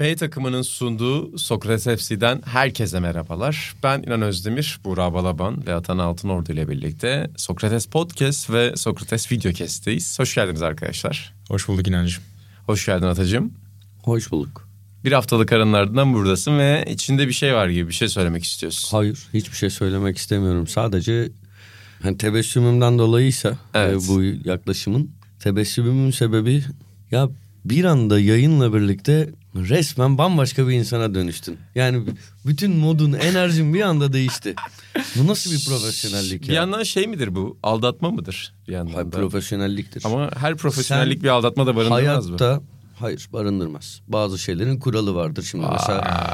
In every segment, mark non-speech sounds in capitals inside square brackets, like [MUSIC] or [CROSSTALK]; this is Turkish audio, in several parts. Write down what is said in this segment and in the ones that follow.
B takımının sunduğu Sokrates FC'den herkese merhabalar. Ben İnan Özdemir, Buğra Balaban ve Atan Altınordu ile birlikte Sokrates Podcast ve Sokrates Videocast'teyiz. Hoş geldiniz arkadaşlar. Hoş bulduk İnancığım. Hoş geldin Atacığım. Hoş bulduk. Bir haftalık aranın ardından buradasın ve içinde bir şey var gibi bir şey söylemek istiyorsun. Hayır, hiçbir şey söylemek istemiyorum. Sadece hani tebessümümden dolayıysa Evet. e, bu yaklaşımın tebessümümün sebebi ya bir anda yayınla birlikte resmen bambaşka bir insana dönüştün. Yani bütün modun, enerjin bir anda değişti. Bu nasıl bir profesyonellik Bir ya? yandan şey midir bu? Aldatma mıdır bir yandan Hayır, da? profesyonelliktir. Ama her profesyonellik Sen bir aldatma da barındırmaz mı? Hayatta hayır barındırmaz. Bazı şeylerin kuralı vardır şimdi mesela.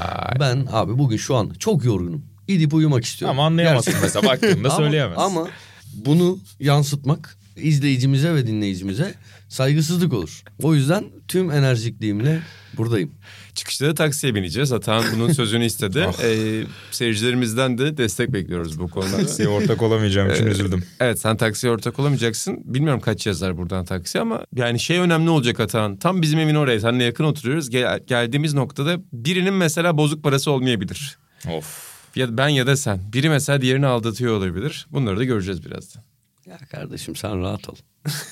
Ben abi bugün şu an çok yorgunum. Gidip uyumak istiyorum. Ama anlayamazsın mesela baktığında Ama- söyleyemez. Ama bunu yansıtmak izleyicimize ve dinleyicimize saygısızlık olur. O yüzden tüm enerjikliğimle buradayım. Çıkışta da taksiye bineceğiz. Atan bunun sözünü istedi. [LAUGHS] Ah. Ee, seyircilerimizden de destek bekliyoruz bu konuda. Size ortak olamayacağım için Ee, üzüldüm. Evet sen taksiye ortak olamayacaksın. Bilmiyorum kaç yazar buradan taksi ama yani şey önemli olacak Atan. Tam bizim evin oraya seninle yakın oturuyoruz. Gel- geldiğimiz noktada birinin mesela bozuk parası olmayabilir. Of. Ya ben ya da sen. Biri mesela diğerini aldatıyor olabilir. Bunları da göreceğiz birazdan. Ya kardeşim sen rahat ol.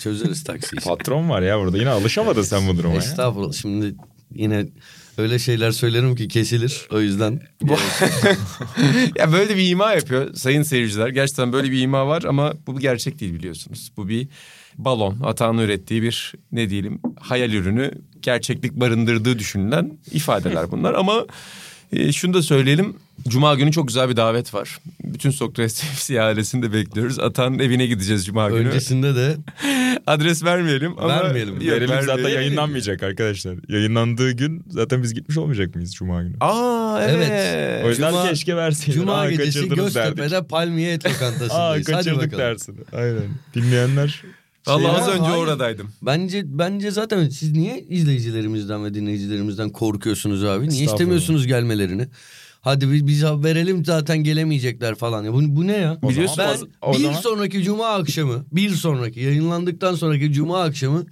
Çözeriz taksiyi. [LAUGHS] Patron var ya burada yine alışamadın sen bu duruma ya. Estağfurullah. Şimdi yine öyle şeyler söylerim ki kesilir. O yüzden [LAUGHS] ya böyle bir ima yapıyor sayın seyirciler. Gerçekten böyle bir ima var ama bu bir gerçek değil biliyorsunuz. Bu bir balon. Atağın ürettiği bir ne diyelim hayal ürünü. Gerçeklik barındırdığı düşünülen ifadeler bunlar ama e, şunu da söyleyelim. Cuma günü çok güzel bir davet var. Bütün Sokrates [LAUGHS] FC ailesini de bekliyoruz. Atağın evine gideceğiz Cuma günü. öncesinde de [LAUGHS] Adres vermeyelim ama... Vermeyelim. Yok, Verelim zaten vermeyelim. yayınlanmayacak arkadaşlar. Yayınlandığı gün zaten biz gitmiş olmayacak mıyız Cuma günü? Aa evet. Evet. O yüzden Cuma- keşke verseydin. Cuma Aa, gecesi. Göztepe'de Palmiye Et [LAUGHS] Aa Lokantası'ndayız. Hadi kaçırdık dersin. Aynen. Dinleyenler Vallahi Şey az ya, önce hayır. oradaydım. Bence bence zaten siz niye izleyicilerimizden ve dinleyicilerimizden korkuyorsunuz abi? Niye istemiyorsunuz gelmelerini? Hadi biz, biz verelim zaten gelemeyecekler falan. Ya bu, bu ne ya? O Biliyorsun ben o bir zaman- sonraki cuma akşamı, bir sonraki yayınlandıktan sonraki cuma akşamı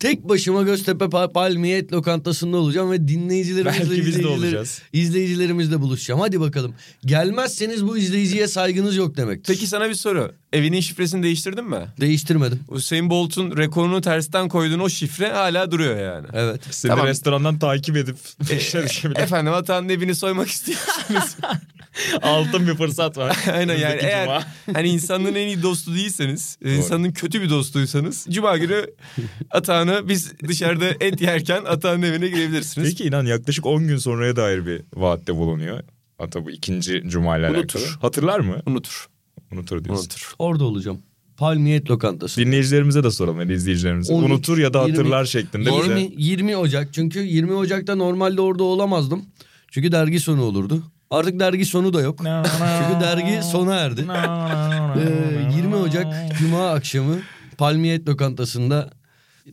tek başıma Göztepe Pa- Palmiye Et Lokantası'nda olacağım ve dinleyicilerimizle Belki biz de olacağız. izleyicilerimizle buluşacağım. Hadi bakalım. Gelmezseniz bu izleyiciye saygınız yok demektir. Peki sana bir soru. Evinin şifresini değiştirdin mi? Değiştirmedim. Usain Bolt'un rekorunu tersten koyduğun o şifre hala duruyor yani. Evet. seni Tamam. restorandan takip edip [LAUGHS] işe düşebilir. Efendim Atan'ın evini soymak istiyorsanız. [LAUGHS] Altın bir fırsat var. [LAUGHS] Aynen yani Önümüzdeki eğer Cuma. hani insanlığın en iyi dostu değilseniz, e, insanın kötü bir dostuysanız Cuma günü Atan'ı biz dışarıda et yerken Atan'ın evine girebilirsiniz. Peki inan yaklaşık 10 gün sonraya dair bir vaatte bulunuyor. Ata bu ikinci cuma ile Unutur. alakalı. Hatırlar mı? Unutur. Unutur diyorsun. Unutur. Orada olacağım. Palmiye Et Lokantası. Dinleyicilerimize de soralım yani izleyicilerimize. 12, Unutur ya da 20, hatırlar şeklinde bize. 20, 20 Ocak çünkü 20 Ocak'ta normalde orada olamazdım. Çünkü dergi sonu olurdu. Artık dergi sonu da yok. [LAUGHS] çünkü dergi sona erdi. Ee, 20 Ocak Cuma akşamı Palmiyet Lokantası'nda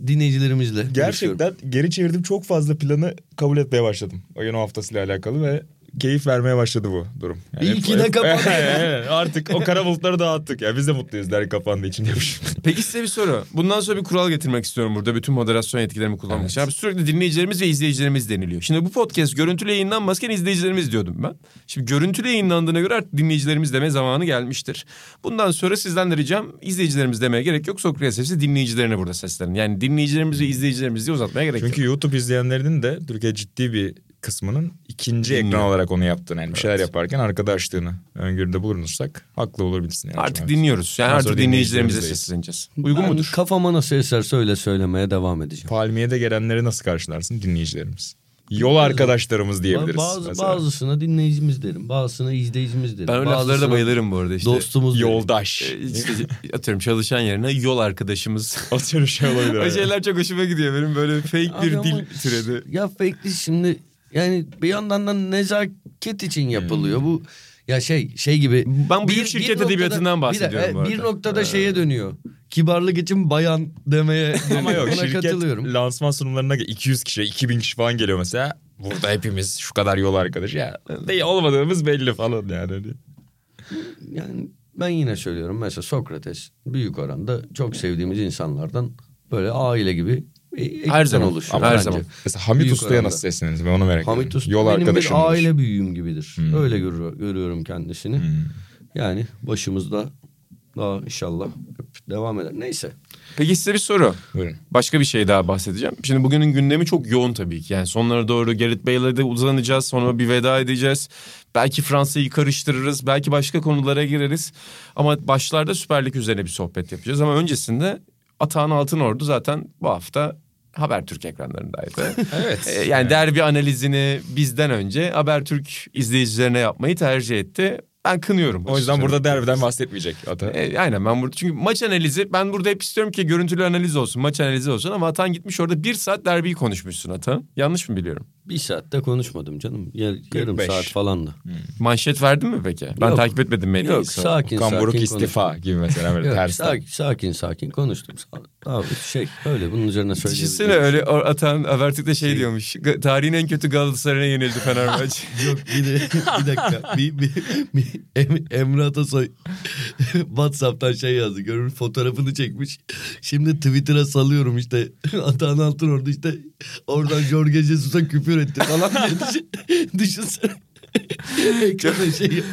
dinleyicilerimizle. Gerçekten geri çevirdim çok fazla planı kabul etmeye başladım. Oyun haftasıyla alakalı ve keyif vermeye başladı bu durum. İyi ki de kapandı. Evet, Artık o kara bulutları dağıttık ya. Biz de mutluyuz dergi kapandığı için demiş. [LAUGHS] Peki size bir soru. Bundan sonra bir kural getirmek istiyorum burada. Bütün moderasyon yetkilerimi kullanmak Evet. için. Abi sürekli dinleyicilerimiz ve izleyicilerimiz deniliyor. Şimdi bu podcast görüntülü yayınlanmazken izleyicilerimiz diyordum ben. Şimdi görüntülü yayınlandığına göre artık dinleyicilerimiz deme zamanı gelmiştir. Bundan sonra sizden de ricam izleyicilerimiz demeye gerek yok. Sokrates Sesi dinleyicilerine burada seslenin. Yani dinleyicilerimiz ve izleyicilerimiz diye uzatmaya gerek yok. Çünkü YouTube izleyenlerinin de Türkiye ciddi bir kısmının ikinci Dinliyor. ekran olarak onu yaptığını yani bir şeyler Evet. yaparken arkada açtığını öngörüde bulunursak haklı olur bilsin. Yani Artık dinliyoruz. Yani artık dinleyicilerimize sesleneceğiz. Uygun Ben mudur? Kafama nasıl eserse öyle söylemeye devam edeceğim. Palmiye'de gelenleri nasıl karşılarsın dinleyicilerimiz? Yol arkadaşlarımız diyebiliriz. Bazı, mesela. bazısına dinleyicimiz derim. Bazısına izleyicimiz derim. Ben öyle laflara da bayılırım bu arada işte. Dostumuz derim. Yoldaş. E, işte atıyorum çalışan yerine yol arkadaşımız. [LAUGHS] Atıyorum şey olabilir. o şeyler çok hoşuma gidiyor benim böyle fake Abi bir dil türedi. Ya fake şimdi yani bir yandan da nezaket için yapılıyor. Hmm. Bu ya şey şey gibi. Ben büyük şirket noktada- edebiyatından bir de- bahsediyorum e, Bir arada. noktada şeye dönüyor. kibarlık için bayan demeye [LAUGHS] Ama yok ona şirket katılıyorum. lansman sunumlarına 200 kişi 2000 kişi falan geliyor mesela. Burada hepimiz şu kadar yol arkadaş ya. Değil olmadığımız belli falan yani. Yani ben yine söylüyorum mesela Sokrates büyük oranda çok sevdiğimiz insanlardan böyle aile gibi e- ekipten zaman, oluşuyor ama her bence. zaman. Mesela Hamit Büyük Usta'ya oranda. nasıl sesleniyorsunuz ben onu merak ediyorum. Hamit Usta Yol benim bir aile büyüğüm gibidir. Hmm. Öyle görüyor, görüyorum kendisini. Hmm. Yani başımızda daha inşallah devam eder. Neyse. Peki size bir soru. Buyurun. Başka bir şey daha bahsedeceğim. Şimdi bugünün gündemi çok yoğun tabii ki. Yani sonlara doğru Gerrit Bale'e de uzanacağız. Sonra bir veda edeceğiz. Belki Fransa'yı karıştırırız. Belki başka konulara gireriz. Ama başlarda Süper Lig üzerine bir sohbet yapacağız. Ama öncesinde Atahan Altınordu zaten bu hafta Habertürk ekranlarındaydı. [LAUGHS] Evet. Ee, yani derbi analizini bizden önce Habertürk izleyicilerine yapmayı tercih etti. Ben kınıyorum. O yüzden burada derbiden bahsetmeyecek Ata. E, aynen ben burada çünkü maç analizi ben burada hep istiyorum ki görüntülü analiz olsun maç analizi olsun ama Atan gitmiş orada bir saat derbiyi konuşmuşsun Atan. Yanlış mı biliyorum? Bir saatte konuşmadım canım. Yar- yarım 45. saat falan da. Manşet verdin mi peki? Ben Yok. takip etmedim medyayı. Yok sakin Okan sakin istifa konuştum. gibi mesela böyle [LAUGHS] tersten. sakin, sakin sakin konuştum. Abi şey öyle bunun üzerine Düşünsene söyleyebilirim. öyle o- Atan Habertürk'te şey, diyormuş. "Ga- Tarihin en kötü Galatasaray'a yenildi Fenerbahçe. [LAUGHS] Yok bir de bir dakika bir, bir, bir Em- Emre Atasoy [LAUGHS] Whatsapp'tan şey yazdı görür fotoğrafını çekmiş. Şimdi Twitter'a salıyorum işte Atahan Altın orada işte oradan Jorge Jesus'a küfür etti falan diye [LAUGHS] düşün, düşünsene. [LAUGHS] Ekrana şey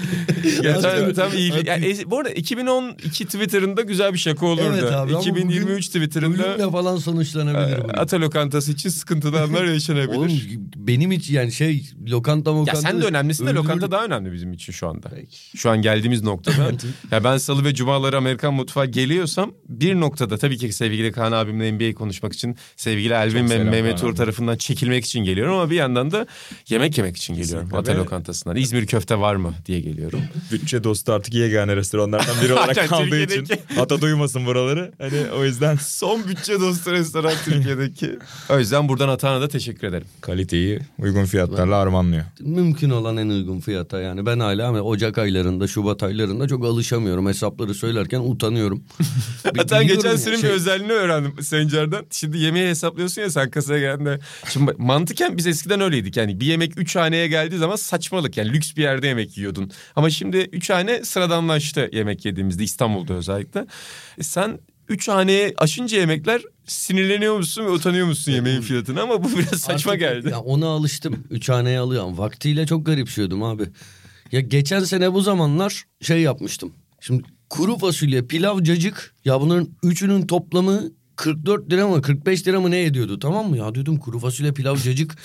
ya, tam, iyi. Yani, bu arada 2012 Twitter'ında güzel bir şaka olurdu. Evet abi ama 2023 bugün Twitter'ında Ölümle falan sonuçlanabilir e. Ata lokantası için sıkıntılı anlar [LAUGHS] yaşanabilir. Oğlum benim için yani şey lokanta Ya mokanta. sen de önemlisin de öldürür- lokanta daha önemli bizim için şu anda. Peki. Şu an geldiğimiz noktada. [LAUGHS] ya ben salı ve cumaları Amerikan mutfağı geliyorsam bir noktada tabii ki sevgili Kaan abimle NBA konuşmak için sevgili Elvin ve Mehmet Uğur tarafından çekilmek için geliyorum ama bir yandan da yemek yemek için geliyorum. Ata Ve- lokantasından. İzmir köfte var mı diye geliyorum. Bütçe dostu artık yegane restoranlardan biri olarak [LAUGHS] kaldığı için. Ata duymasın buraları. Hani o yüzden [LAUGHS] Son bütçe dostu restoran Türkiye'deki. O yüzden buradan Atan'a da teşekkür ederim. kaliteyi uygun fiyatlarla armağanlıyor. Mümkün olan en uygun fiyata yani ben hala ama Ocak aylarında Şubat aylarında çok alışamıyorum hesapları söylerken utanıyorum. [LAUGHS] Hatta geçen ya, senin şey- bir özelliğini öğrendim Sencer'den. Şimdi yemeği hesaplıyorsun ya sen kasaya geldiğinde. Şimdi mantıken biz eskiden öyleydik. Yani bir yemek üç haneye geldiği zaman saçmalık. Yani lüks bir yerde yemek yiyordun. Ama şimdi üç hane sıradanlaştı yemek yediğimizde İstanbul'da özellikle. E sen üç haneye aşınca yemekler sinirleniyor musun ve utanıyor musun yemeğin fiyatına ama bu biraz saçma Artık geldi. Ya ona alıştım. Üç haneye alıyorum. Vaktiyle çok garipsiyordum abi. Ya geçen sene bu zamanlar şey yapmıştım. Şimdi kuru fasulye, pilav, cacık. Ya bunların üçünün toplamı 44 lira mı 45 lira mı ne ediyordu tamam mı? Ya diyordum kuru fasulye, pilav, cacık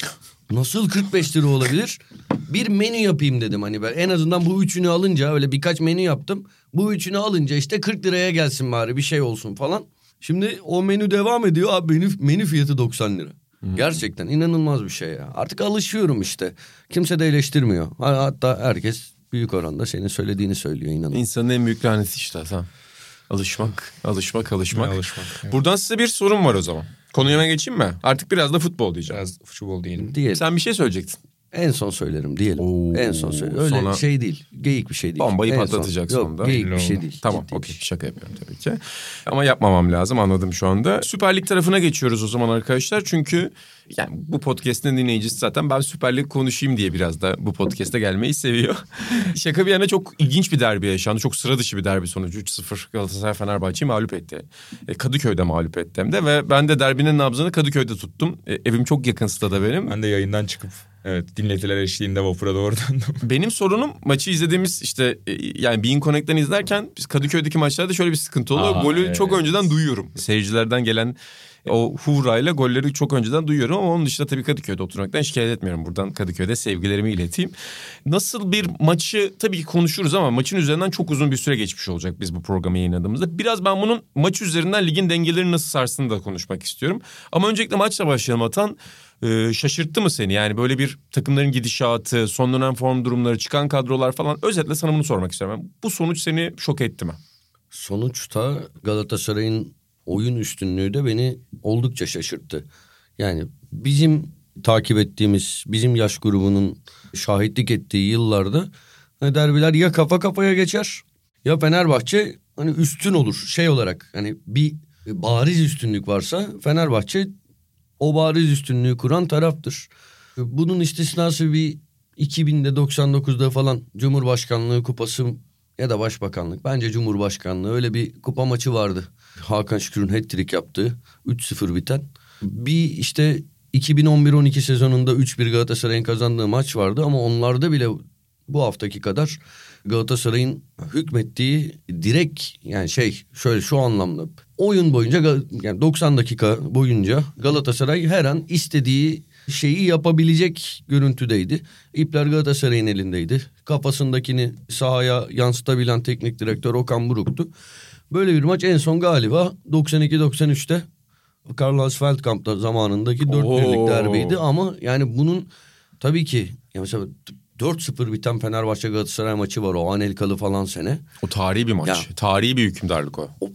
nasıl 45 lira olabilir? Bir menü yapayım dedim hani ben en azından bu üçünü alınca öyle birkaç menü yaptım. Bu üçünü alınca işte 40 liraya gelsin bari bir şey olsun falan. Şimdi o menü devam ediyor abi menü, menü fiyatı 90 lira. Gerçekten inanılmaz bir şey ya. Artık alışıyorum işte. Kimse de eleştirmiyor. Ha- Hatta herkes büyük oranda senin söylediğini söylüyor inanın. İnsanın en büyük laneti işte tamam. Alışmak, alışmak, alışmak. Alışmak. evet. Buradan size bir sorum var o zaman. Konuya geçeyim mi? Artık biraz da futbol diyeceğim. Biraz futbol diyelim. Diyelim. Sen bir şey söyleyecektin. En son söylerim diyelim. Oo, en son söylerim. Öyle sonra- şey değil. Geyik bir şey değil. Bombayı En son. patlatacaksın Yok, geyik bir Belli şey değil. Tamam bir okey şey. şaka yapıyorum tabii ki. Ama yapmamam lazım anladım şu anda. Süper Lig tarafına geçiyoruz o zaman arkadaşlar. Çünkü yani bu podcast'in dinleyicisi zaten ben Süper Lig konuşayım diye biraz da bu podcast'e gelmeyi seviyor. [LAUGHS] şaka bir yana çok ilginç bir derbi yaşandı. Çok sıra dışı bir derbi sonucu. 3-0 Galatasaray Fenerbahçe'yi mağlup etti. E, Kadıköy'de mağlup etti hem de ve ben de derbinin nabzını Kadıköy'de tuttum. E, evim çok yakın stada benim. Ben de yayından çıkıp evet dinletiler eşliğinde vapura doğru döndüm. [LAUGHS] Benim sorunum maçı izlediğimiz işte e, yani Bein Connect'ten izlerken biz Kadıköy'deki maçlarda şöyle bir sıkıntı oluyor. Aa, Golü evet. çok önceden duyuyorum. Seyircilerden gelen o hurrayla golleri çok önceden duyuyorum ama onun dışında tabii Kadıköy'de oturmaktan şikayet etmiyorum. Buradan Kadıköy'de sevgilerimi ileteyim. Nasıl bir maçı tabii ki konuşuruz ama maçın üzerinden çok uzun bir süre geçmiş olacak biz bu programı yayınladığımızda. Biraz ben bunun maç üzerinden ligin dengeleri nasıl sarsını da konuşmak istiyorum. Ama öncelikle maçla başlayalım Atan. Ee, şaşırttı mı seni? Yani böyle bir takımların gidişatı, son dönem form durumları, çıkan kadrolar falan. Özetle sana bunu sormak istiyorum. Bu sonuç seni şok etti mi? Sonuçta Galatasaray'ın oyun üstünlüğü de beni oldukça şaşırttı. Yani bizim takip ettiğimiz, bizim yaş grubunun şahitlik ettiği yıllarda hani derbiler ya kafa kafaya geçer ya Fenerbahçe hani üstün olur şey olarak hani bir bariz üstünlük varsa Fenerbahçe o bariz üstünlüğü kuran taraftır. Bunun istisnası bir 2000'de 99'da falan Cumhurbaşkanlığı kupası ya da başbakanlık. Bence Cumhurbaşkanlığı öyle bir kupa maçı vardı. Hakan Şükür'ün hat-trick yaptığı 3-0 biten. Bir işte 2011-12 sezonunda 3-1 Galatasaray'ın kazandığı maç vardı ama onlarda bile bu haftaki kadar Galatasaray'ın hükmettiği direkt yani şey şöyle şu anlamda oyun boyunca yani 90 dakika boyunca Galatasaray her an istediği şeyi yapabilecek görüntüdeydi. İpler Galatasaray'ın elindeydi. Kafasındakini sahaya yansıtabilen teknik direktör Okan Buruk'tu. Böyle bir maç en son galiba 92-93'te Carlos Feldkamp'ta zamanındaki 4 birlik derbiydi ama yani bunun tabii ki ya mesela 4-0 biten Fenerbahçe Galatasaray maçı var o Anelkalı falan sene. O tarihi bir maç. Ya. Tarihi bir hükümdarlık o. O,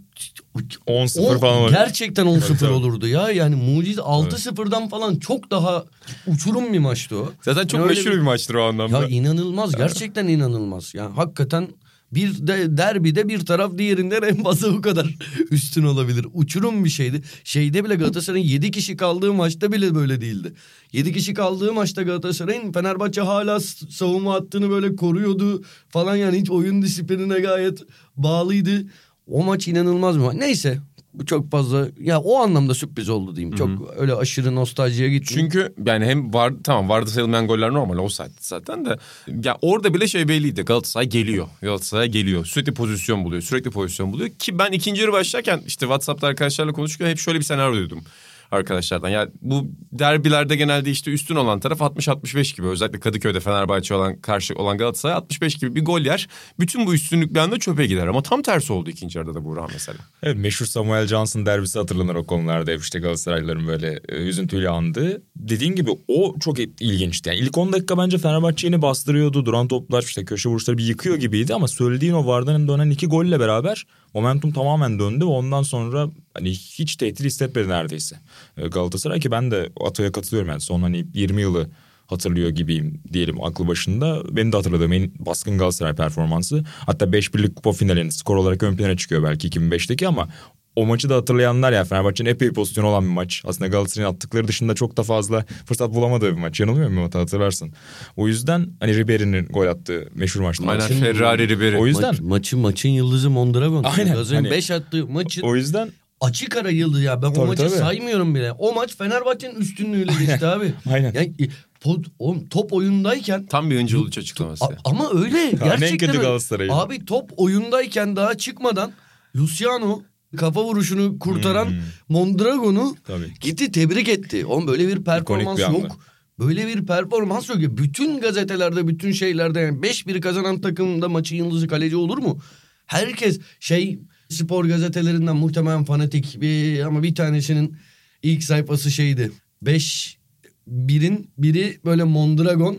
10-0 o falan var. gerçekten 10-0 tabii. olurdu ya. Yani mucize 6-0'dan falan çok daha uçurum bir maçtı o. Zaten çok Yani meşhur bir maçtır o anlamda. Ya inanılmaz gerçekten inanılmaz. Yani hakikaten bir de derbide bir taraf diğerinden en fazla bu kadar [LAUGHS] üstün olabilir. Uçurum bir şeydi. Şeyde bile Galatasaray'ın 7 kişi kaldığı maçta bile böyle değildi. 7 kişi kaldığı maçta Galatasaray'ın Fenerbahçe hala savunma hattını böyle koruyordu falan yani hiç oyun disiplinine gayet bağlıydı. O maç inanılmaz bir maç. Neyse çok fazla ya o anlamda sürpriz oldu diyeyim. Çok öyle aşırı nostaljiye gitmeyeyim. Çünkü yani hem var tamam vardı sayılmayan goller normal offside zaten de ya orada bile şey belliydi Galatasaray geliyor. Galatasaray geliyor. Sürekli pozisyon buluyor. Sürekli pozisyon buluyor ki ben ikinci yarı başlarken işte WhatsApp'ta arkadaşlarla konuşurken hep şöyle bir senaryo duydum arkadaşlardan. Ya bu derbilerde genelde işte üstün olan taraf 60-65 gibi özellikle Kadıköy'de Fenerbahçe olan karşı olan Galatasaray 65 gibi bir gol yer. Bütün bu üstünlük bir anda çöpe gider ama tam tersi oldu ikinci yarıda da Buğra mesela. Evet meşhur Samuel Johnson derbisi hatırlanır o konularda. Hep işte Galatasaraylıların böyle e, üzüntüyle andığı. Dediğin gibi o çok ilginçti. Yani ilk 10 dakika bence Fenerbahçe yine bastırıyordu. Duran toplar işte köşe vuruşları bir yıkıyor gibiydi. Ama söylediğin o Varda'nın dönen iki golle beraber momentum tamamen döndü. Ve ondan sonra hani hiç tehdit hissetmedi neredeyse. E, Galatasaray ki ben de Ato'ya katılıyorum. Yani son hani 20 yılı hatırlıyor gibiyim diyelim aklı başında. Benim de hatırladığım en baskın Galatasaray performansı. Hatta 5 birlik kupa finalinin skor olarak ön plana çıkıyor belki 2005'teki ama o maçı da hatırlayanlar ya Fenerbahçe'nin epey pozisyonu olan bir maç. Aslında Galatasaray'ın attıkları dışında çok da fazla fırsat bulamadığı bir maç. Yanılmıyor muyum hatırlarsın. O yüzden hani Ribery'nin gol attığı meşhur maçtı. Aynen Maçın- Ferrari Ribery. O yüzden Maç, maçın maçın yıldızı Mondragon. Aynen, Galatasaray'ın hani- 5 attığı maçın o yüzden açık ara yıldız ya. Ben Tabii, o maçı tabii. saymıyorum bile. O maç Fenerbahçe'nin üstünlüğüyle [LAUGHS] geçti abi. Aynen. Yani e, pot, oğlum, top oyundayken Tam bir Uluç açıklaması. A- ama öyle en gerçekten kötü öyle. Galatasaray'ı. Abi top oyundayken daha çıkmadan Luciano kafa vuruşunu kurtaran Hmm. Mondragon'u Tabii. gitti tebrik etti. Oğlum böyle bir performans bir yok. Böyle bir performans yok. Bütün gazetelerde, bütün şeylerde yani 5-1 kazanan takımda maçın yıldızı kaleci olur mu? Herkes şey spor gazetelerinden muhtemelen fanatik bir ama bir tanesinin ilk sayfası şeydi. 5 birin biri böyle Mondragon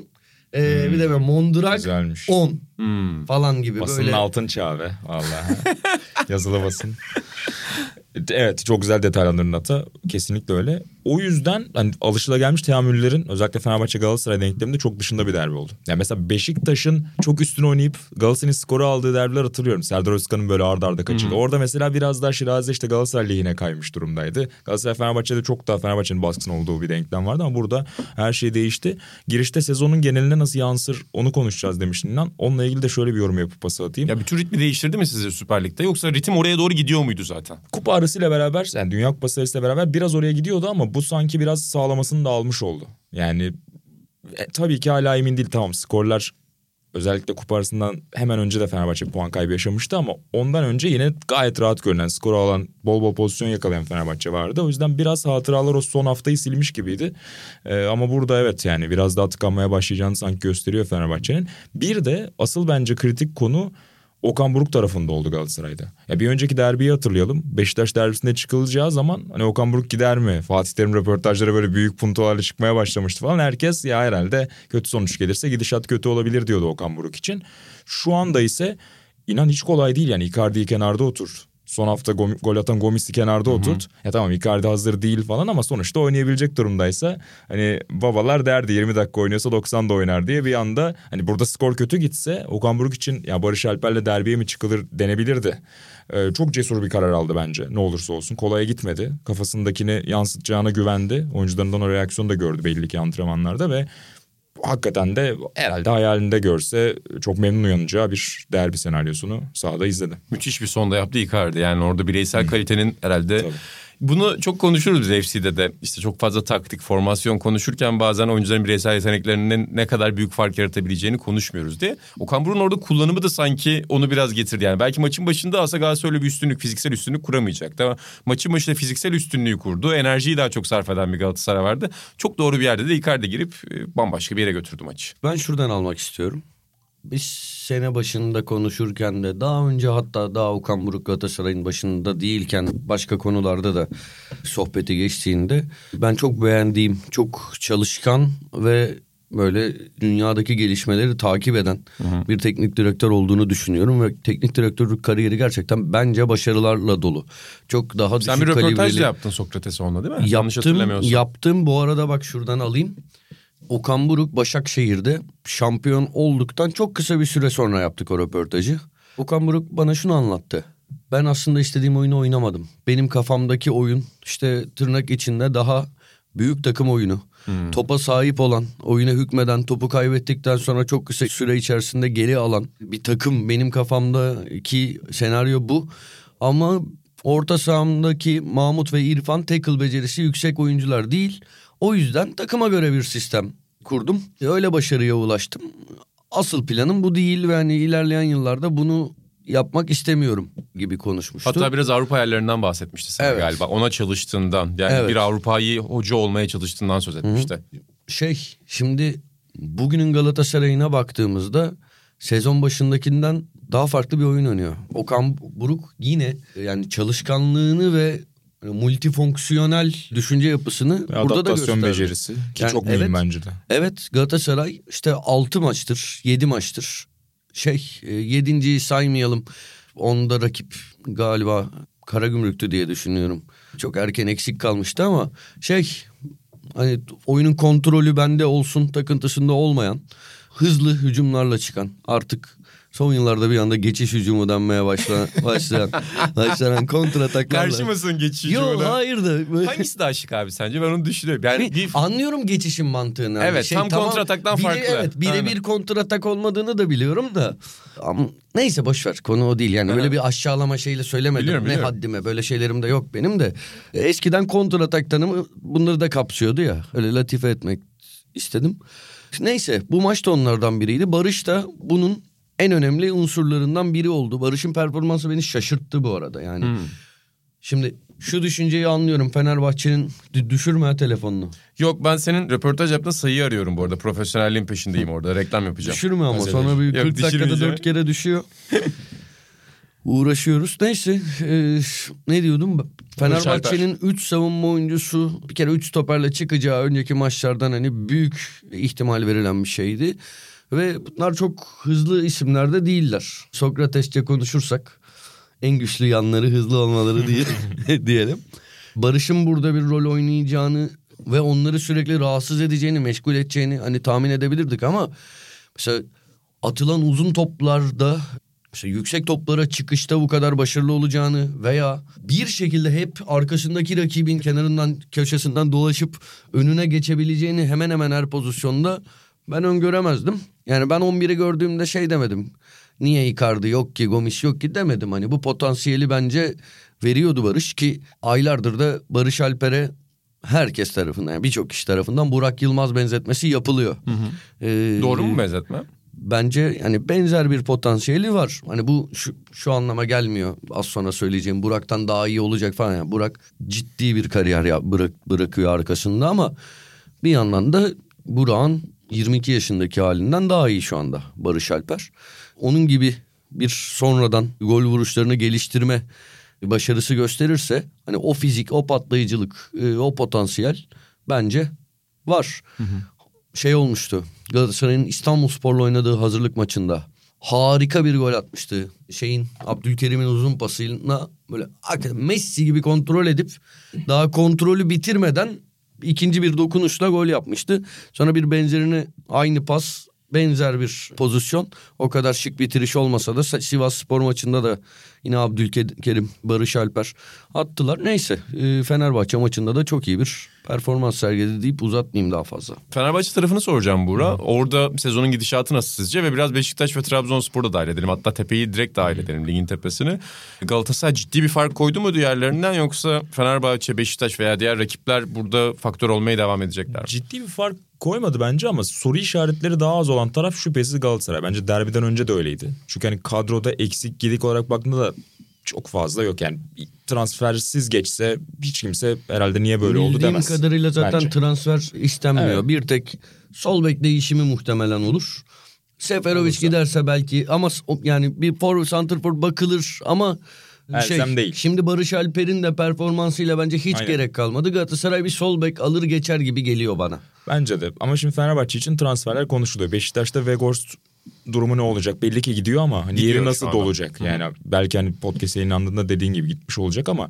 ee, bir de böyle Mondrag güzelmiş. 10 Hmm. falan gibi Basının böyle. altın çağı be vallahi. [LAUGHS] Yazılı basın. Evet çok güzel detaylandırdın Ata. Kesinlikle öyle. O yüzden hani alışılagelmiş teamüllerin özellikle Fenerbahçe Galatasaray denkleminde çok dışında bir derbi oldu. Yani mesela Beşiktaş'ın çok üstüne oynayıp Galatasaray'ın skoru aldığı derbiler hatırlıyorum. Serdar Özkan'ın böyle ardarda arda kaçırdı. Orada mesela biraz daha Şirazi işte Galatasaray lehine kaymış durumdaydı. Galatasaray Fenerbahçe'de çok daha Fenerbahçe'nin baskısının olduğu bir denklem vardı ama burada her şey değişti. Girişte sezonun geneline nasıl yansır onu konuşacağız demiştin İnan. Onunla ilgili de şöyle bir yorum yapıp pası atayım. Ya bütün ritmi değiştirdi mi sizce Süper Lig'de yoksa ritim oraya doğru gidiyor muydu zaten? kupa arasıyla beraber yani Dünya Kupası arasıyla beraber biraz oraya gidiyordu ama bu sanki biraz sağlamasını da almış oldu. Yani e, tabii ki hala emin değil tamam skorlar özellikle kupa arasından hemen önce de Fenerbahçe puan kaybı yaşamıştı ama ondan önce yine gayet rahat görünen skor alan bol bol pozisyon yakalayan Fenerbahçe vardı. O yüzden biraz hatıralar o son haftayı silmiş gibiydi. Ee, ama burada evet yani biraz daha tıkanmaya başlayacağını sanki gösteriyor Fenerbahçe'nin. Bir de asıl bence kritik konu Okan Buruk tarafında oldu Galatasaray'da. Ya bir önceki derbiyi hatırlayalım. Beşiktaş derbisinde çıkılacağı zaman hani Okan Buruk gider mi? Fatih Terim röportajları böyle büyük puntolarla çıkmaya başlamıştı falan. Herkes ya herhalde kötü sonuç gelirse gidişat kötü olabilir diyordu Okan Buruk için. Şu anda ise inan hiç kolay değil yani Icardi'yi kenarda otur. Son hafta gol, gol atan Gomis'i kenarda oturt. Ya tamam Icardi hazır değil falan ama sonuçta oynayabilecek durumdaysa hani babalar derdi 20 dakika oynuyorsa 90 da oynar diye bir anda hani burada skor kötü gitse Okan Buruk için ya Barış Alper'le derbiye mi çıkılır denebilirdi. Ee, çok cesur bir karar aldı bence ne olursa olsun. Kolaya gitmedi. Kafasındakini yansıtacağına güvendi. Oyuncularından o reaksiyonu da gördü belli ki antrenmanlarda ve hakikaten de herhalde hayalinde görse çok memnun uyanacağı bir derbi senaryosunu sahada izledi. Müthiş bir sonda yaptı Icardi. Yani orada bireysel kalitenin herhalde... Tabii. Bunu çok konuşuruz biz FC'de de. İşte çok fazla taktik, formasyon konuşurken bazen oyuncuların bireysel yeteneklerinin ne kadar büyük fark yaratabileceğini konuşmuyoruz diye. Okan Buruk'un orada kullanımı da sanki onu biraz getirdi. Yani belki maçın başında aslında Galatasaray bir üstünlük, fiziksel üstünlük kuramayacaktı. Ama maçın başında fiziksel üstünlüğü kurdu. Enerjiyi daha çok sarf eden bir Galatasaray vardı. Çok doğru bir yerde de Icardi girip e, bambaşka bir yere götürdü maçı. Ben şuradan almak istiyorum. Biz sene başında konuşurken de daha önce hatta daha Okan Buruk Galatasaray'ın başında değilken başka konularda da sohbeti geçtiğinde ben çok beğendiğim, çok çalışkan ve böyle dünyadaki gelişmeleri takip eden bir teknik direktör olduğunu düşünüyorum ve teknik direktörlük kariyeri gerçekten bence başarılarla dolu. Çok daha Sen düşük bir röportaj kalibreli- yaptın Sokrates'e onunla değil mi? Yanlış Yaptım, hatırlamıyorsam. yaptım. Bu arada bak şuradan alayım. Okan Buruk Başakşehir'de şampiyon olduktan çok kısa bir süre sonra yaptık o röportajı. Okan Buruk bana şunu anlattı. Ben aslında istediğim oyunu oynamadım. Benim kafamdaki oyun işte tırnak içinde daha büyük takım oyunu. Topa sahip olan, oyuna hükmeden, topu kaybettikten sonra çok kısa süre içerisinde geri alan bir takım. Benim kafamdaki senaryo bu. Ama orta sahamdaki Mahmut ve İrfan tackle becerisi yüksek oyuncular değil. O yüzden takıma göre bir sistem kurdum. Öyle başarıya ulaştım. Asıl planım bu değil ve hani ilerleyen yıllarda bunu yapmak istemiyorum gibi konuşmuştu. Hatta biraz Avrupa hayallerinden bahsetmişti sana Evet. galiba. Ona çalıştığından yani Evet. bir Avrupa'yı hoca olmaya çalıştığından söz etmişti. şey şimdi bugünün Galatasaray'ına baktığımızda sezon başındakinden daha farklı bir oyun oynuyor. Okan Buruk yine yani çalışkanlığını ve multifonksiyonel düşünce yapısını Ve burada da adaptasyon gösterdi. becerisi ki Yani çok mühim evet. bence de. Evet Galatasaray işte 6 maçtır 7 maçtır şey e, yedinciyi saymayalım onda rakip galiba Karagümrük'tü diye düşünüyorum. Çok erken eksik kalmıştı ama şey hani oyunun kontrolü bende olsun takıntısında olmayan hızlı hücumlarla çıkan artık son yıllarda bir anda geçiş hücumu denmeye [LAUGHS] başlayan başlayan, başlayan kontrataklarla. Karşı mısın geçici Yok ona? hayır da. böyle- Hangisi daha şık abi sence? Ben onu düşünüyorum. Yani bir, bir anlıyorum geçişin mantığını. Evet, tam kontrataktan bire- farklı. Evet birebir kontratak olmadığını da biliyorum da. Ama neyse boş ver konu o değil. Yani Aha. öyle bir aşağılama şeyle söylemedim. Biliyorum, ne biliyorum. haddime böyle şeylerim de yok benim de. E, Eskiden kontratak tanımı bunları da kapsıyordu ya. Öyle latife etmek istedim. Neyse bu maç da onlardan biriydi. Barış da bunun en önemli unsurlarından biri oldu. Barış'ın performansı beni şaşırttı bu arada yani. Hmm. Şimdi şu düşünceyi anlıyorum Fenerbahçe'nin düşürme telefonunu. Yok ben senin röportaj yaptığın sayıyı arıyorum bu arada. Profesyonelliğin peşindeyim orada. Reklam yapacağım. Düşürme ama Mesela. sonra bir Yok, 40 dakikada düşürmeyeceğim. 4 kere düşüyor. [LAUGHS] Uğraşıyoruz. Neyse e, ne diyordum? Fenerbahçe'nin 3 savunma oyuncusu bir kere 3 stoperle çıkacağı önceki maçlardan hani büyük ihtimal verilen bir şeydi. Ve bunlar çok hızlı isimler de değiller. Sokratesçe konuşursak en güçlü yanları hızlı olmaları diye, [LAUGHS] [LAUGHS] diyelim. Barış'ın burada bir rol oynayacağını ve onları sürekli rahatsız edeceğini, meşgul edeceğini hani tahmin edebilirdik ama mesela atılan uzun toplarda mesela yüksek toplara çıkışta bu kadar başarılı olacağını veya bir şekilde hep arkasındaki rakibin kenarından köşesinden dolaşıp önüne geçebileceğini hemen hemen her pozisyonda ben öngöremezdim. Yani ben 11'i gördüğümde şey demedim. Niye Icardi yok ki Gomis yok ki demedim. Hani bu potansiyeli bence veriyordu Barış ki aylardır da Barış Alper'e herkes tarafından yani birçok kişi tarafından Burak Yılmaz benzetmesi yapılıyor. Ee, Doğru mu benzetme? bence yani benzer bir potansiyeli var. Hani bu şu, şu anlama gelmiyor. Az sonra söyleyeceğim Burak'tan daha iyi olacak falan. Yani Burak ciddi bir kariyer ya, bırak, bırakıyor arkasında ama bir yandan da Burak'ın 22 yaşındaki halinden daha iyi şu anda Barış Alper. Onun gibi bir sonradan gol vuruşlarını geliştirme başarısı gösterirse hani o fizik, o patlayıcılık, e, o potansiyel bence var. Şey olmuştu. Galatasaray'ın İstanbulspor'la oynadığı hazırlık maçında harika bir gol atmıştı. Şeyin Abdülkerim'in uzun pasıyla böyle Messi gibi kontrol edip daha kontrolü bitirmeden ikinci bir dokunuşla gol yapmıştı. Sonra bir benzerini aynı pas benzer bir pozisyon. O kadar şık bitiriş olmasa da Sivas Spor maçında da yine Abdülkerim, Barış Alper attılar. Neyse e, Fenerbahçe maçında da çok iyi bir performans sergiledi deyip uzatmayayım daha fazla. Fenerbahçe tarafını soracağım Buğra. Orada sezonun gidişatı nasıl sizce? Ve biraz Beşiktaş ve Trabzonspor'u da dahil edelim. Hatta Tepe'yi direkt dahil edelim ligin tepesini. Galatasaray ciddi bir fark koydu mu diğerlerinden yoksa Fenerbahçe, Beşiktaş veya diğer rakipler burada faktör olmaya devam edecekler? Ciddi bir fark koymadı bence ama soru işaretleri daha az olan taraf şüphesiz Galatasaray. Bence derbiden önce de öyleydi. Çünkü hani kadroda eksik gedik olarak baktığında da çok fazla yok. Yani transfersiz geçse hiç kimse herhalde niye böyle oldu demez. Bildiğim kadarıyla zaten bence. transfer istenmiyor. Evet. Bir tek sol bek değişimi muhtemelen olur. Seferovic Olursa. giderse belki ama yani bir for santrfor bakılır ama Elzem şey, değil. Şimdi Barış Alper'in de performansıyla bence hiç Aynen. gerek kalmadı. Galatasaray bir sol bek alır geçer gibi geliyor bana. Bence de. Ama şimdi Fenerbahçe için transferler konuşuluyor. Beşiktaş'ta Weghorst durumu ne olacak? Belli ki gidiyor ama hani Gidiyor yeri nasıl dolacak? Yani belki hani podcast yayınlandığında dediğin gibi gitmiş olacak ama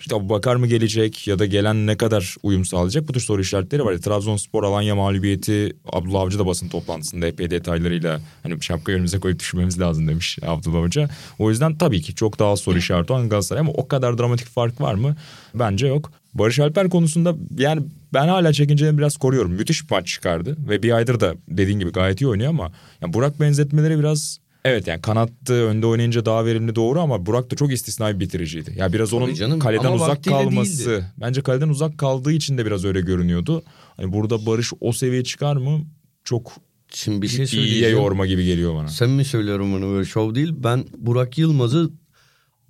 işte Abu Bakar mı gelecek ya da gelen ne kadar uyum sağlayacak? Bu tür soru işaretleri var. Trabzonspor Alanya mağlubiyeti Abdullah Avcı da basın toplantısında epey detaylarıyla hani şapkayı önümüze koyup düşünmemiz lazım demiş Abdullah Hoca. O yüzden tabii ki çok daha soru işareti olan Galatasaray ama o kadar dramatik fark var mı? Bence yok. Barış Alper konusunda yani ben hala çekincelerini biraz koruyorum. Müthiş bir maç çıkardı ve bir aydır da dediğin gibi gayet iyi oynuyor ama yani Burak benzetmeleri biraz evet yani kanattı önde oynayınca daha verimli doğru ama Burak da çok istisnai bir bitiriciydi. Ya biraz onun canım, kaleden uzak kalması değildi. bence kaleden uzak kaldığı için de biraz öyle görünüyordu. Hani burada Barış o seviyeye çıkar mı? Çok Şimdi bir şey iyiye söyleyeceğim. yorma gibi geliyor bana. Sen mi söylüyorum bunu böyle şov değil. Ben Burak Yılmaz'ı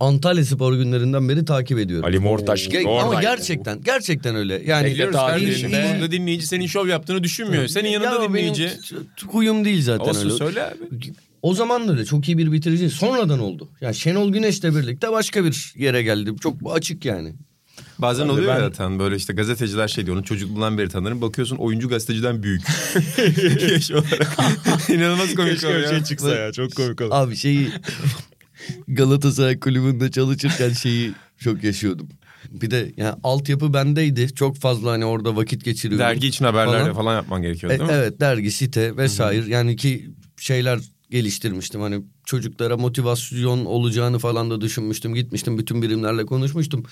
Antalya Spor günlerinden beri takip ediyorum. Ali Mortaş Ge- ama gerçekten gerçekten öyle. Yani Bekliyoruz kardeşim. yanında dinleyici senin şov yaptığını düşünmüyor. Senin yanında Ya dinleyici. Benim t- t- huyum değil zaten Olsun öyle. söyle abi. O zaman da öyle çok iyi bir bitirici. Sonradan oldu. Yani Şenol Güneş'le birlikte başka bir yere geldi. Çok açık yani. Bazen Abi oluyor ben- ya zaten böyle işte gazeteciler şey diyor. Onu çocukluğundan beri tanırım. Bakıyorsun oyuncu gazeteciden büyük. [LAUGHS] Yaş olarak. [LAUGHS] İnanılmaz komik Keşke oluyor. şey çıksa ya çok komik olur. Abi şeyi Galatasaray kulübünde çalışırken şeyi çok yaşıyordum. Bir de yani altyapı bendeydi. Çok fazla hani orada vakit geçiriyordum. Dergi için haberler Falan. falan, yapman gerekiyor E, değil mi? evet dergi, site vesaire. Yani ki şeyler geliştirmiştim. Hani çocuklara motivasyon olacağını falan da düşünmüştüm. Gitmiştim bütün birimlerle konuşmuştum.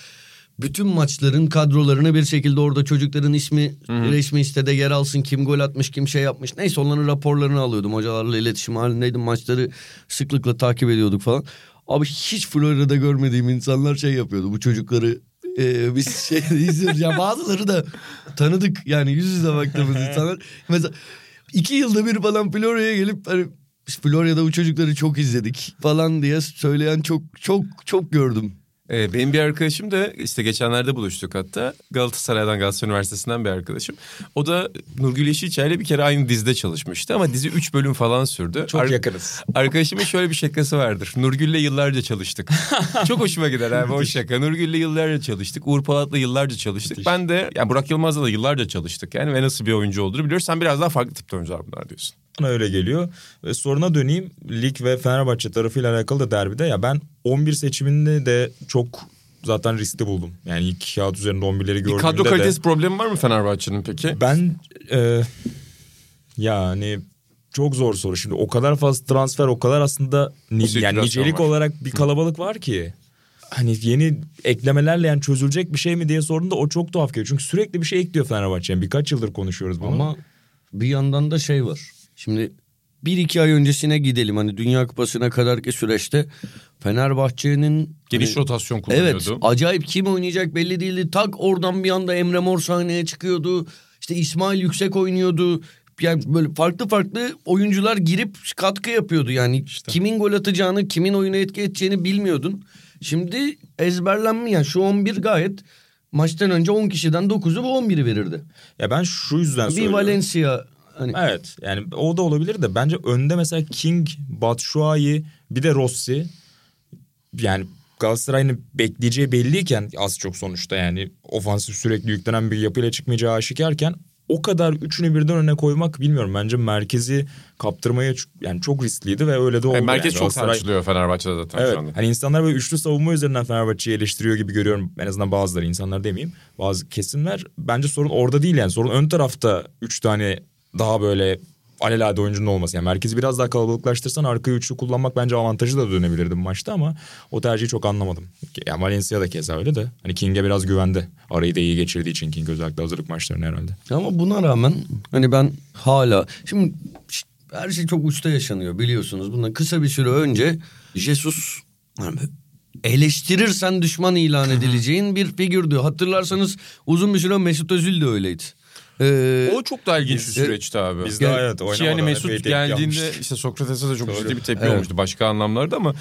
Bütün maçların kadrolarını bir şekilde orada çocukların ismi resmi sitede yer alsın. Kim gol atmış, kim şey yapmış. Neyse onların raporlarını alıyordum. Hocalarla iletişim halindeydim. Maçları sıklıkla takip ediyorduk falan. Abi hiç Florya'da görmediğim insanlar şey yapıyordu. Bu çocukları e, biz şey [LAUGHS] izliyoruz. Ya bazıları da tanıdık yani yüz yüze baktığımız [LAUGHS] insanlar. Mesela iki yılda bir falan Florya'ya gelip hani biz Florya'da bu çocukları çok izledik falan diye söyleyen çok çok çok gördüm. Ee, benim bir arkadaşım da işte geçenlerde buluştuk hatta. Galatasaray'dan Galatasaray Üniversitesi'nden bir arkadaşım. O da Nurgül Yeşilçay'la bir kere aynı dizide çalışmıştı ama dizi 3 bölüm falan sürdü. Çok Ar- yakınız. Arkadaşımın şöyle bir şakası vardır. Nurgül'le yıllarca çalıştık. [LAUGHS] Çok hoşuma gider abi o şaka. Nurgül'le yıllarca çalıştık. Uğur Polat'la yıllarca çalıştık. Ben de yani Burak Yılmaz'la da yıllarca çalıştık. Yani ve nasıl bir oyuncu olduğunu biliyoruz. Sen biraz daha farklı tipte oyuncular bunlar diyorsun. Bana öyle geliyor. Ve soruna döneyim. Lig ve Fenerbahçe tarafıyla alakalı da derbide ya ben 11 seçiminde de çok zaten riskli buldum. Yani ilk kağıt üzerinde 11'leri Bir gördüğümde kadro de kalitesi problemi var mı Fenerbahçe'nin peki? ben e, yani çok zor soru. Şimdi o kadar fazla transfer, o kadar aslında ni- yani nicelik var. olarak bir kalabalık var ki. Hani yeni eklemelerle yani çözülecek bir şey mi diye sorduğunda o çok tuhaf geliyor. Çünkü sürekli bir şey ekliyor Fenerbahçe. Yani birkaç yıldır konuşuyoruz bunu. Ama bir yandan da şey var. Şimdi bir iki ay öncesine gidelim. Hani Dünya Kupası'na kadarki süreçte Fenerbahçe'nin... Geniş hani- rotasyon Evet kullanıyordu. acayip kim oynayacak belli değildi. Tak oradan bir anda Emre Mor sahneye çıkıyordu. İşte İsmail Yüksek oynuyordu. Yani böyle farklı farklı oyuncular girip katkı yapıyordu. Yani kimin gol atacağını, kimin oyuna etki edeceğini bilmiyordun. Şimdi ezberlenmiş yani şu 11 gayet maçtan önce 10 kişiden 9'u bu 11'i verirdi. Ya ben şu yüzden Bir söylüyorum. Valencia hani Evet yani o da olabilir de bence önde mesela King, Batshuayi bir de Rossi yani Galatasaray'ın bekleyeceği belliyken az çok sonuçta yani ofansif sürekli yüklenen bir yapıyla çıkmayacağı aşikarken o kadar üçünü birden öne koymak bilmiyorum bence merkezi kaptırmaya yani çok riskliydi ve öyle de oldu. Yani merkez yani. çok Galatasaray- tartışılıyor Fenerbahçe'de zaten Evet şu anda. hani insanlar böyle üçlü savunma üzerinden Fenerbahçe'yi eleştiriyor gibi görüyorum. En azından bazıları insanlar demeyeyim. Bazı kesimler bence sorun orada değil yani sorun ön tarafta üç tane daha böyle alelade oyuncunun olması. Yani merkezi biraz daha kalabalıklaştırsan arkayı üçlü kullanmak bence avantajı da dönebilirdi bu maçta ama o tercihi çok anlamadım. Yani Valencia da keza öyle de hani King'e biraz güvendi. Arayı da iyi geçirdiği için King özellikle hazırlık maçlarını herhalde. Ama buna rağmen hani ben hala şimdi her şey çok uçta yaşanıyor biliyorsunuz. Bundan kısa bir süre önce Jesus eleştirirsen düşman ilan edileceğin bir figürdü. Hatırlarsanız uzun bir süre Mesut Özil de öyleydi. Ee, O çok da ilginç bir süreçti abi. Biz de Yani- evet Ki oynamadan yani Mesut geldiğinde işte Sokrates'e de çok Doğru. ciddi bir tepki Evet. olmuştu başka anlamlarda ama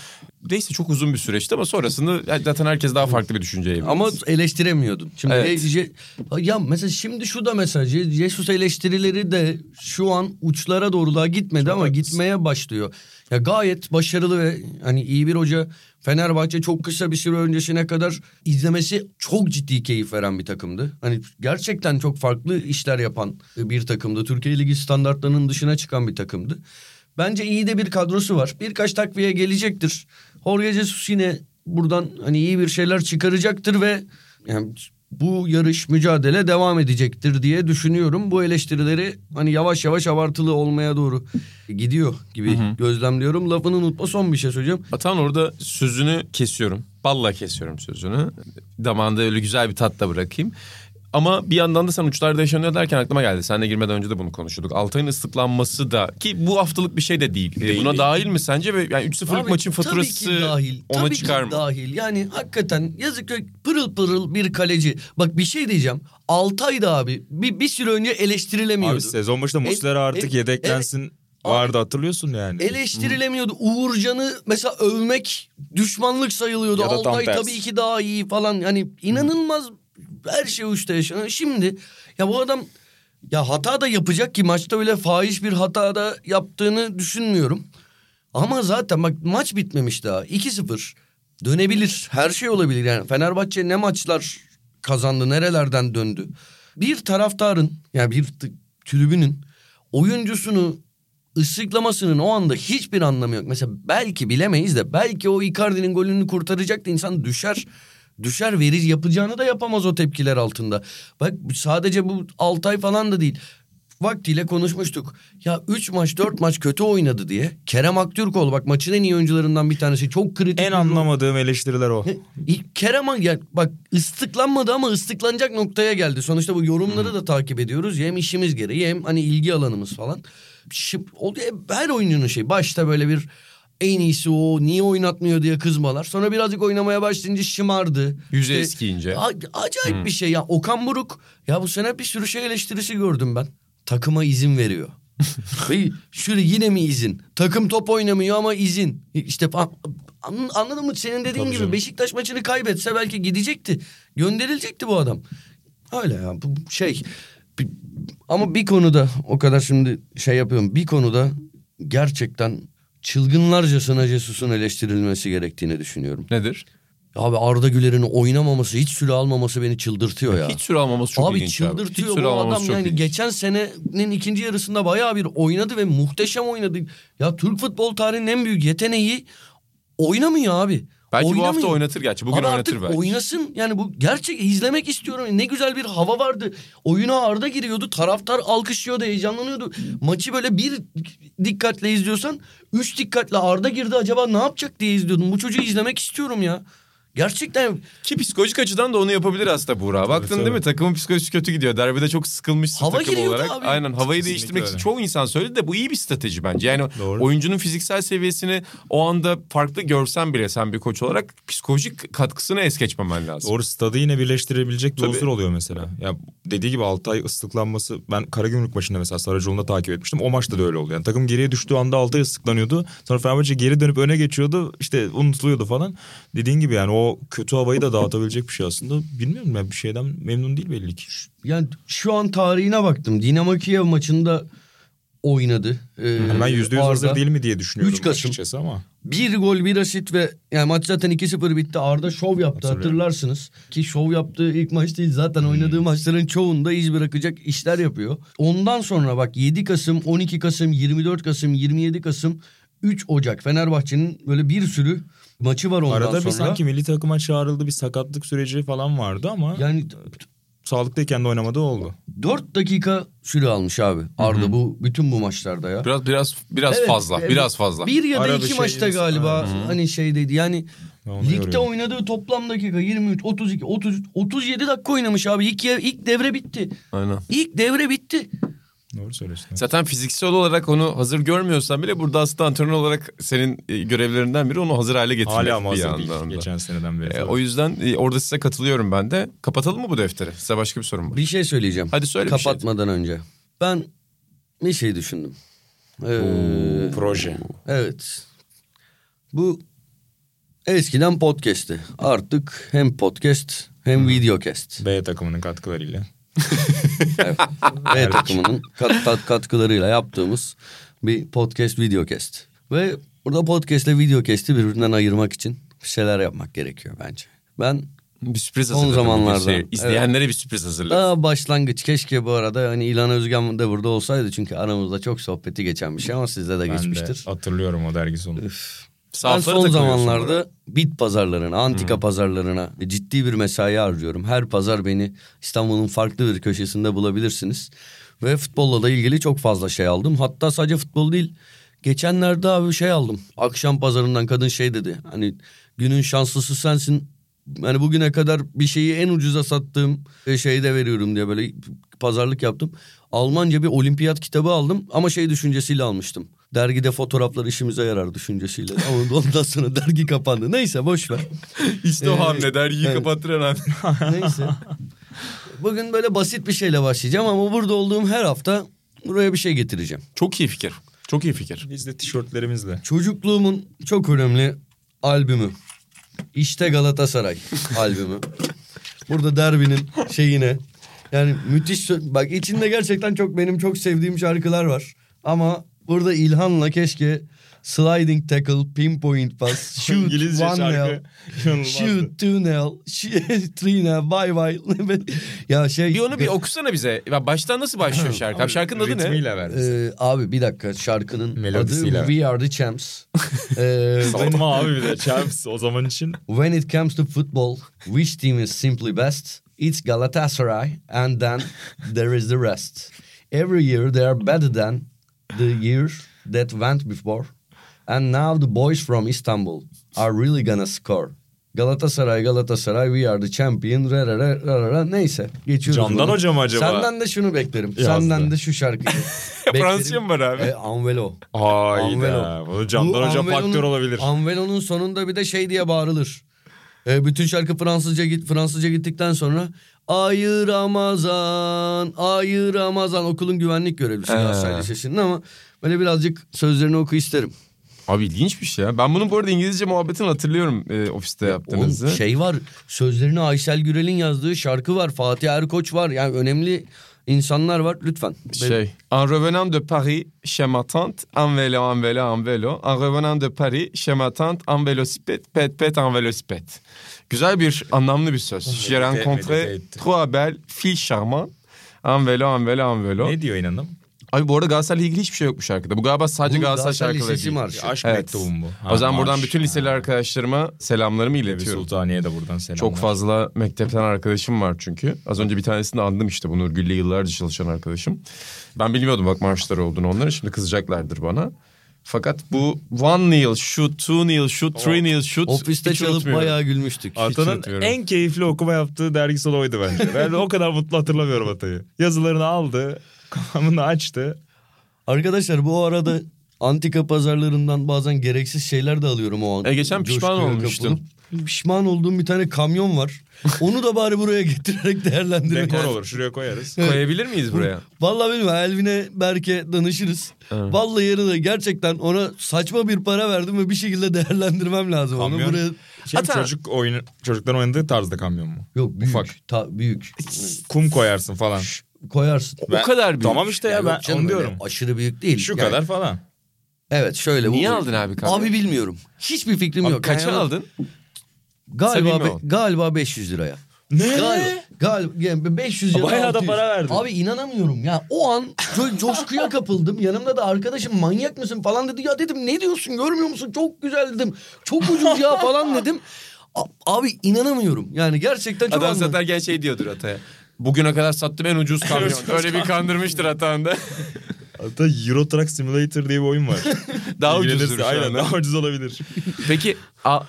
neyse çok uzun bir süreçti ama sonrasında zaten herkes daha farklı bir düşünceye. Ama eleştiremiyordun. Şimdi Evet. Je- ya mesela şimdi şu da mesela Je- Jesus eleştirileri de şu an uçlara doğru daha gitmedi ama gitmeye başlıyor. Ya gayet başarılı ve hani iyi bir hoca. Fenerbahçe çok kısa bir süre öncesine kadar izlemesi çok ciddi keyif veren bir takımdı. Hani gerçekten çok farklı işler yapan bir takımdı. Türkiye Ligi standartlarının dışına çıkan bir takımdı. Bence iyi de bir kadrosu var. Birkaç takviye gelecektir. Jorge Jesus yine buradan hani iyi bir şeyler çıkaracaktır ve yani bu yarış mücadele devam edecektir diye düşünüyorum. Bu eleştirileri hani yavaş yavaş abartılı olmaya doğru gidiyor gibi gözlemliyorum. Lafını unutma son bir şey söyleyeceğim. Atan orada sözünü kesiyorum. Balla kesiyorum sözünü. Damağında öyle güzel bir tat da bırakayım. Ama bir yandan da sen uçlarda yaşanıyor derken aklıma geldi. Seninle girmeden önce de bunu konuşuyorduk. Altay'ın ıslıklanması da ki bu haftalık bir şey de değil. Değil. Buna dahil mi sence? Ve yani 3-0'lık Abi, maçın tabii faturası ki dahil. ona tabii çıkar ki mı? dahil. Yani hakikaten Yazıköy pırıl pırıl bir kaleci. Bak bir şey diyeceğim. Altay'da abi bir, bir süre önce eleştirilemiyordu. Abi sezon başında Muslera artık el- yedeklensin vardı hatırlıyorsun yani. Eleştirilemiyordu. Uğurcan'ı mesela övmek düşmanlık sayılıyordu. Ya Altay tabii ki daha iyi falan. Yani inanılmaz her şey uçta yaşanıyor. Şimdi ya bu adam ya hata da yapacak ki maçta öyle fahiş bir hata da yaptığını düşünmüyorum. Ama zaten bak maç bitmemiş daha. 2-0 dönebilir. Her şey olabilir yani. Fenerbahçe ne maçlar kazandı, nerelerden döndü. Bir taraftarın yani bir tribünün oyuncusunu ıslıklamasının o anda hiçbir anlamı yok. Mesela belki bilemeyiz de belki o Icardi'nin golünü kurtaracaktı insan düşer düşer verir yapacağını da yapamaz o tepkiler altında. Bak sadece bu Altay falan da değil. Vaktiyle konuşmuştuk. Ya 3 maç 4 maç kötü oynadı diye. Kerem Aktürkoğlu bak maçın en iyi oyuncularından bir tanesi. Çok kritik. En rol- anlamadığım eleştiriler o. Kerem ya bak ıslıklanmadı ama ıslıklanacak noktaya geldi. Sonuçta bu yorumları da takip ediyoruz. Hem işimiz gereği hem hani ilgi alanımız falan. Şıp, oluyor. Her oyuncunun şey. Başta böyle bir en iyisi o niye oynatmıyor diye kızmalar. Sonra birazcık oynamaya başlayınca şımardı. Yüzü İşte- eskiyince. A- acayip bir şey ya. Okan Buruk ya bu sene bir sürü şey eleştirisi gördüm ben. Takıma izin veriyor. [LAUGHS] Ve şöyle yine mi izin? Takım top oynamıyor ama izin. İşte anladın mı? Senin dediğin Tabii gibi canım. Beşiktaş maçını kaybetse belki gidecekti. Gönderilecekti bu adam. Öyle ya bu şey. Ama bir konuda o kadar şimdi şey yapıyorum. Bir konuda gerçekten çılgınlarcasına Jesus'un eleştirilmesi gerektiğini düşünüyorum. Nedir? Abi Arda Güler'in oynamaması, hiç süre almaması beni çıldırtıyor ya. Hiç süre almaması çok abi ilginç abi. çıldırtıyor Hiç süre bu adam yani ilginç. geçen senenin ikinci yarısında bayağı bir oynadı ve muhteşem oynadı. Ya Türk futbol tarihinin en büyük yeteneği oynamıyor abi. Belki bu Oynamıyor. hafta oynatır gerçi. Bugün Abi oynatır artık belki. oynasın yani bu gerçek izlemek istiyorum. Ne güzel bir hava vardı. Oyuna Arda giriyordu. Taraftar alkışlıyordu, heyecanlanıyordu. Maçı böyle bir dikkatle izliyorsan üç dikkatle Arda girdi acaba ne yapacak diye izliyordum. Bu çocuğu izlemek istiyorum ya. Gerçekten Ki psikolojik açıdan da onu yapabilir aslında Buğra. Baktın tabii. değil mi? Takımın psikolojisi kötü gidiyor. Derbide çok sıkılmışsın Hava takım olarak. abi. Aynen havayı Kesinlikle değiştirmek için çoğu insan söyledi de bu iyi bir strateji bence. Yani Doğru. oyuncunun fiziksel seviyesini o anda farklı görsen bile sen bir koç olarak psikolojik katkısını es geçmemen lazım. Doğru stadı yine birleştirebilecek bir unsur oluyor mesela. Ya dediği gibi Altay ıslıklanması ben Karagümrük maçında mesela Saracoğlu'nda takip etmiştim. O maçta da öyle oldu. Yani takım geriye düştüğü anda Altay ıslıklanıyordu. Sonra Fenerbahçe geri dönüp öne geçiyordu. İşte unutuluyordu falan. Dediğin gibi yani o kötü havayı da dağıtabilecek bir şey aslında. Bilmiyorum ben bir şeyden memnun değil belli ki. yani şu an tarihine baktım. Dinamo Kiev maçında oynadı. Ee, Yani ben yüzde yüz hazır değil mi diye düşünüyordum 3 Kasım. açıkçası ama. Bir gol bir asit ve yani maç zaten 2-0 bitti. Arda şov yaptı hatırlarsınız. Ki şov yaptığı ilk maç değil zaten oynadığı maçların çoğunda iz bırakacak işler yapıyor. Ondan sonra bak 7 Kasım, 12 Kasım, 24 Kasım, 27 Kasım, 3 Ocak Fenerbahçe'nin böyle bir sürü maçı var ondan Arada sonra. bir sanki milli takıma çağrıldı bir sakatlık süreci falan vardı ama Yani sağlıklıyken de oynamadığı oldu. 4 dakika süre almış abi. Arda bu bütün bu maçlarda ya. Biraz biraz biraz Evet, fazla. evet. biraz fazla. Bir ya da Arada iki şey maçta değilsin. galiba hani şeydeydi. Yani onu ligde görüyorum. oynadığı toplam dakika 23, 32, 30, 37 dakika oynamış abi. İlk, ilk devre bitti. Aynen. İlk devre bitti. Doğru söylüyorsun. Zaten fiziksel olarak onu hazır görmüyorsan bile burada aslında antrenör olarak senin e, görevlerinden biri onu hazır hale getirmek Hala ama bir hazır değil. yandan. Geçen seneden beri. E, o yüzden e, orada size katılıyorum ben de. Kapatalım mı bu defteri? Size başka bir sorum var. Bir şey söyleyeceğim. Hadi söyle bir şey. Kapatmadan önce. Ben bir şey düşündüm. Ee, Proje. evet. Bu eskiden podcast'ti. Artık hem podcast hem videocast. B takımının katkılarıyla. [LAUGHS] Evet. [LAUGHS] B takımının kat, kat- katkılarıyla yaptığımız bir podcast videocast. Ve burada podcast ile videocast'i birbirinden ayırmak için bir şeyler yapmak gerekiyor bence. Ben Bir sürpriz Son zamanlarda, şey. evet. İzleyenlere bir sürpriz hazırladım. daha başlangıç keşke bu arada hani İlhan Özgen de burada olsaydı çünkü aramızda çok sohbeti geçen bir şey ama sizde de Ben geçmiştir. de hatırlıyorum o dergi sonu. Ben son zamanlarda bit pazarlarına, antika pazarlarına ciddi bir mesai harcıyorum. Her pazar beni İstanbul'un farklı bir köşesinde bulabilirsiniz. Ve futbolla da ilgili çok fazla şey aldım. Hatta sadece futbol değil. Geçenlerde abi şey aldım. Akşam pazarından kadın şey dedi. Hani günün şanslısı sensin. Hani bugüne kadar bir şeyi en ucuza sattığım şeyde veriyorum diye böyle pazarlık yaptım. Almanca bir olimpiyat kitabı aldım ama şey düşüncesiyle almıştım. Dergide fotoğraflar işimize yarar düşüncesiyle. Ama ondan sonra dergi kapandı. Neyse boş ver. İşte o Evet. hamle dergiyi Evet. kapattıran an. [LAUGHS] Neyse. Bugün böyle basit bir şeyle başlayacağım ama burada olduğum her hafta buraya bir şey getireceğim. Çok iyi fikir. Çok iyi fikir. Biz de tişörtlerimizle. Çocukluğumun çok önemli albümü. İşte Galatasaray albümü. Burada derbinin şeyine. Yani müthiş bak içinde gerçekten çok benim çok sevdiğim şarkılar var. Ama burada İlhan'la keşke sliding tackle, pinpoint pass, [LAUGHS] shoot, İngilizce one şarkı. nail, shoot, two nail, sh- [LAUGHS] three nail, bye bye. [LAUGHS] ya şey... Bir onu bir okusana bize. Ya baştan nasıl başlıyor [CLEARS THROAT] şarkı? Abi şarkının adı ne? Ritmiyle ver. Ee, abi bir dakika şarkının Melodisiyle. adı We Are The Champs. Ee, Savunma abi bir de Champs o zaman için. when it comes to football, which team is simply best? It's Galatasaray and then there is the rest. Every year they are better than the year that went before. And now the boys from Istanbul are really gonna score. Galatasaray, Galatasaray, we are the champion. Ra, ra, ra, ra, ra. Neyse geçiyoruz. Candan bunu. Hoca mı acaba? Senden de şunu beklerim. Yazdı. Senden de şu şarkıyı. [LAUGHS] Fransızca mı var abi? E, Anvelo. Hayda. Anvelo. Bu Candan Bu Hoca Anvelo'nun- faktör olabilir. Anvelo'nun sonunda bir de şey diye bağırılır. E, bütün şarkı Fransızca git Fransızca gittikten sonra Ayı Ramazan, Ayı Ramazan okulun güvenlik görevlisi. Galatasaray Lisesi'nin ama böyle birazcık sözlerini oku isterim. Abi ilginçmiş ya. Ben bunun bu arada İngilizce muhabbetini hatırlıyorum e, ofiste yaptığınızı. Oğlum şey var sözlerini Aysel Gürel'in yazdığı şarkı var. Fatih Erkoç var. Yani önemli insanlar var lütfen. Şey. En revenant de Paris, chez ma tante, en vélo, en vélo, en vélo. En revenant de Paris, chez ma tante, en vélocipède, pet pet, en vélocipède. Güzel bir, anlamlı bir söz. J'ai rencontré trois belles filles charmantes. En vélo, en vélo, en vélo. Ne diyor inanım? Abi bu arada Galatasaray'la ilgili hiçbir şey yok bu şarkıda. Bu galiba sadece Bu Galatasaray Galatasaray şarkıları Lisesi değil. marşı. Aşk Evet. bu. o zaman buradan marş. bütün liseli Ha. arkadaşlarıma selamlarımı iletiyorum. Sultaniye de buradan selamlar. Çok fazla mektepten arkadaşım var çünkü. Az önce bir tanesini andım işte bu Nurgül'le yıllarca çalışan arkadaşım. Ben bilmiyordum bak marşları olduğunu onların. Şimdi kızacaklardır bana. Fakat bu one nail shoot, two nail shoot, three nail shoot. Ofiste çalıp unutmuyorum. bayağı gülmüştük. Atanın en keyifli okuma yaptığı dergisel oydu bence. Ben o kadar mutlu hatırlamıyorum Atay'ı. Yazılarını aldı, [LAUGHS] kalemini açtı. Arkadaşlar bu arada antika pazarlarından bazen gereksiz şeyler de alıyorum o an. E, geçen pişman olmuştun. Pişman olduğum bir tane kamyon var. [LAUGHS] Onu da bari buraya getirerek değerlendirmek. Dekor olur şuraya koyarız. Koyabilir miyiz buraya? Vallahi bilmiyorum Elvin'e Berke danışırız. Evet. Vallahi yarın da gerçekten ona saçma bir para verdim ve bir şekilde değerlendirmem lazım. Onu Kamyon. buraya... Şey, Hatta- çocuk oyunu, çocukların oynadığı tarzda kamyon mu? Yok büyük. Ufak. Ta, büyük. Kum koyarsın falan. Koyarsın. O kadar büyük. Tamam işte ya, Ya ben canım, onu diyorum. Aşırı büyük değil. Şu Yani- kadar falan. Evet şöyle. Niye bu- aldın abi kamyon? Abi bilmiyorum. Hiçbir fikrim Abi yok. kaça Yani aldın? Galiba be- galiba 500 liraya. Ne? Galiba, galiba yani 500 ya da Bayağı da 600. para verdin. Abi inanamıyorum ya. O an co- [LAUGHS] coşkuya kapıldım. Yanımda da arkadaşım manyak mısın falan dedi. Ya dedim ne diyorsun görmüyor musun? Çok güzel dedim. Çok ucuz ya [LAUGHS] falan dedim. Abi inanamıyorum. Yani gerçekten çok Adam anlam- satarken şey diyordur Atay'a. Bugüne kadar sattığım en ucuz kamyon. Öyle bir kandırmıştır hatanda. [LAUGHS] Hatta Euro Truck Simulator diye bir oyun var. [LAUGHS] Daha ucuzdur Aynen daha ucuz olabilir. [LAUGHS] Peki a,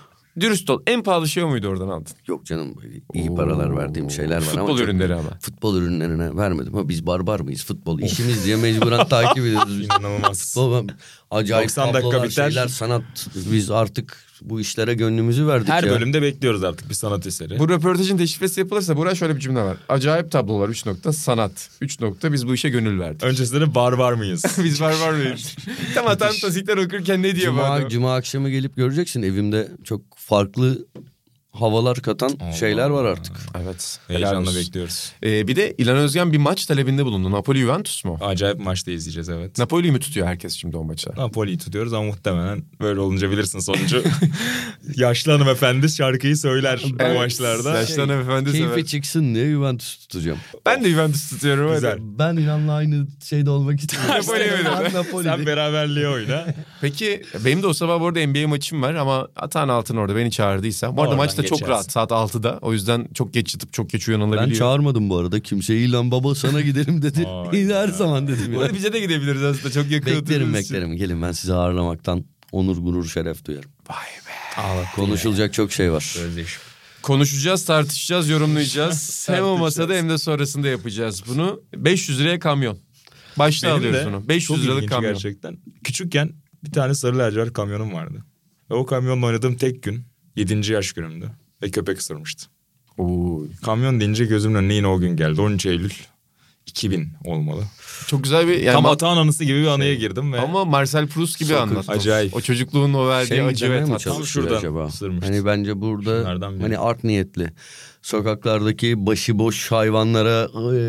dürüst ol. En pahalı şey o muydu oradan aldın? Yok canım iyi paralar verdiğim şeyler var ama. Futbol ürünleri ama. Futbol ürünlerine vermedim ama biz barbar mıyız futbol işimiz diye mecburen takip ediyoruz. İnanılmaz. Futbol acayip 90 dakika biter. şeyler sanat biz artık bu işlere gönlümüzü verdik Her ya. bölümde bekliyoruz artık bir sanat eseri. Bu röportajın deşifresi yapılırsa buraya şöyle bir cümle var. Acayip tablolar 3 nokta sanat. 3 nokta biz bu işe gönül verdik. Öncesinde de barbar mıyız? [LAUGHS] biz var var mıyız? [LAUGHS] Tam atan tasikler okurken ne adam? Cuma, Cuma akşamı gelip göreceksin evimde çok farklı havalar katan şeyler var artık. Evet. Heyecanla bekliyoruz. Ee, bir de İlhan Özgen bir maç talebinde bulundu. Napoli Juventus mu? Acayip maçta izleyeceğiz evet. Napoli'yi mi tutuyor herkes şimdi o maça? Napoli'yi tutuyoruz ama muhtemelen böyle olunca bilirsin sonucu. [LAUGHS] Yaşlı hanımefendi şarkıyı söyler bu Evet. maçlarda. Yaşlı hanımefendi Keyfi sever. çıksın diye Juventus tutacağım. Ben de Juventus tutuyorum. Güzel. hadi. Ben İlhan'la aynı şeyde olmak istiyorum. [LAUGHS] Napoli mi? Ben Napoli. Sen beraberliği oyna. Peki benim de o sabah bu arada NBA maçım var ama Atan Altın orada beni çağırdıysa. Bu arada Oradan çok rahat saat 6'da. O yüzden çok geç yatıp çok geç uyanılabiliyor. Ben çağırmadım bu arada kimseyi İlhan baba sana gidelim dedi. [LAUGHS] [LAUGHS] Her ya. zaman dedim Bu ya. bize de gidebiliriz aslında çok yakın Beklerim beklerim. Gelin ben sizi ağırlamaktan onur gurur şeref duyarım. Vay be. Konuşulacak çok şey var. Sözleşme. Konuşacağız, tartışacağız, yorumlayacağız. [LAUGHS] hem o masada hem de sonrasında yapacağız bunu. 500 liraya kamyon. Başta Benim alıyoruz de bunu. 500 çok liralık kamyon. gerçekten. Küçükken bir tane sarı lacivert kamyonum vardı. Ve o kamyonla oynadığım tek gün 7. yaş günümdü. Ve köpek ısırmıştı. Oo. Kamyon deyince gözümün önüne yine o gün geldi. 13 Eylül 2000 olmalı. Çok güzel bir yani Tam Atahan anısı gibi bir anıya girdim ve ama Marcel Proust gibi Çok anlattı. acayip. O çocukluğun o verdiği Şey acı ve çalışıyor şuradan acaba? ısırmıştı. Hani bence burada hani art niyetli. Sokaklardaki başıboş hayvanlara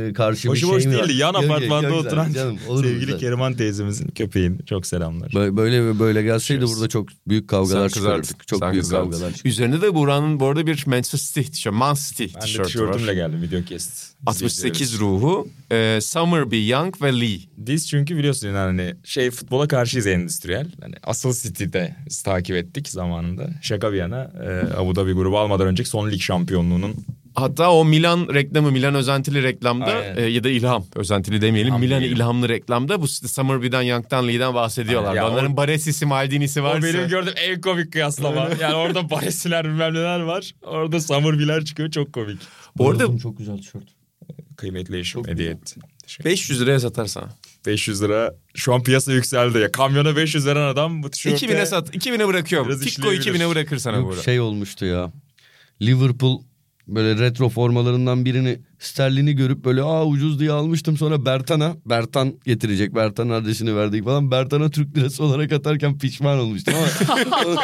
e, karşı Başıboş bir şey mi var? değildi. Yan Yok, apartmanda yok, oturan canım, [LAUGHS] olur sevgili zaten? Keriman teyzemizin köpeğin. Çok selamlar. Böyle böyle böyle gelseydi Cheers. burada çok büyük kavgalar çıkardık. Çok Sen büyük kızardın. kavgalar çıkardık. Üzerinde de Buğra'nın bu arada bir Manchester City tişörtü. Man City Ben de tişörtü tişörtümle var. geldim video kest. 68 ruhu. E, Summerby, Young ve Lee. Biz çünkü biliyorsun yani hani şey futbola karşıyız endüstriyel. Hani asıl City'de takip ettik zamanında. Şaka bir yana e, Abu Dhabi grubu almadan önceki son lig şampiyonluğunun Hatta o Milan reklamı, Milan özentili reklamda e, ya da ilham, özentili demeyelim. İlham Milan diyelim. ilhamlı reklamda bu Summerby'den, Young'dan, Lee'den bahsediyorlar. Aynen. Ya Onların o- Baresisi, Maldini'si varsa. O benim gördüğüm en komik kıyaslama. yani orada Baresiler bilmem neler var. Orada Summerby'ler çıkıyor çok komik. Bu arada çok güzel tişört. Kıymetli eşim hediye etti. Teşekkür 500 liraya satarsan. 500 lira. Şu an piyasa yükseldi ya. Kamyona 500 veren adam bu tişörte... 2000'e sat. 2000'e bırakıyorum. Tikko işleyebilir. 2000'e bırakır sana Yok, burada. şey olmuştu ya. Liverpool böyle retro formalarından birini sterlini görüp böyle aa ucuz diye almıştım sonra Bertan'a Bertan getirecek Bertan adresini verdik falan Bertan'a Türk lirası olarak atarken pişman olmuştum ama [LAUGHS] onu,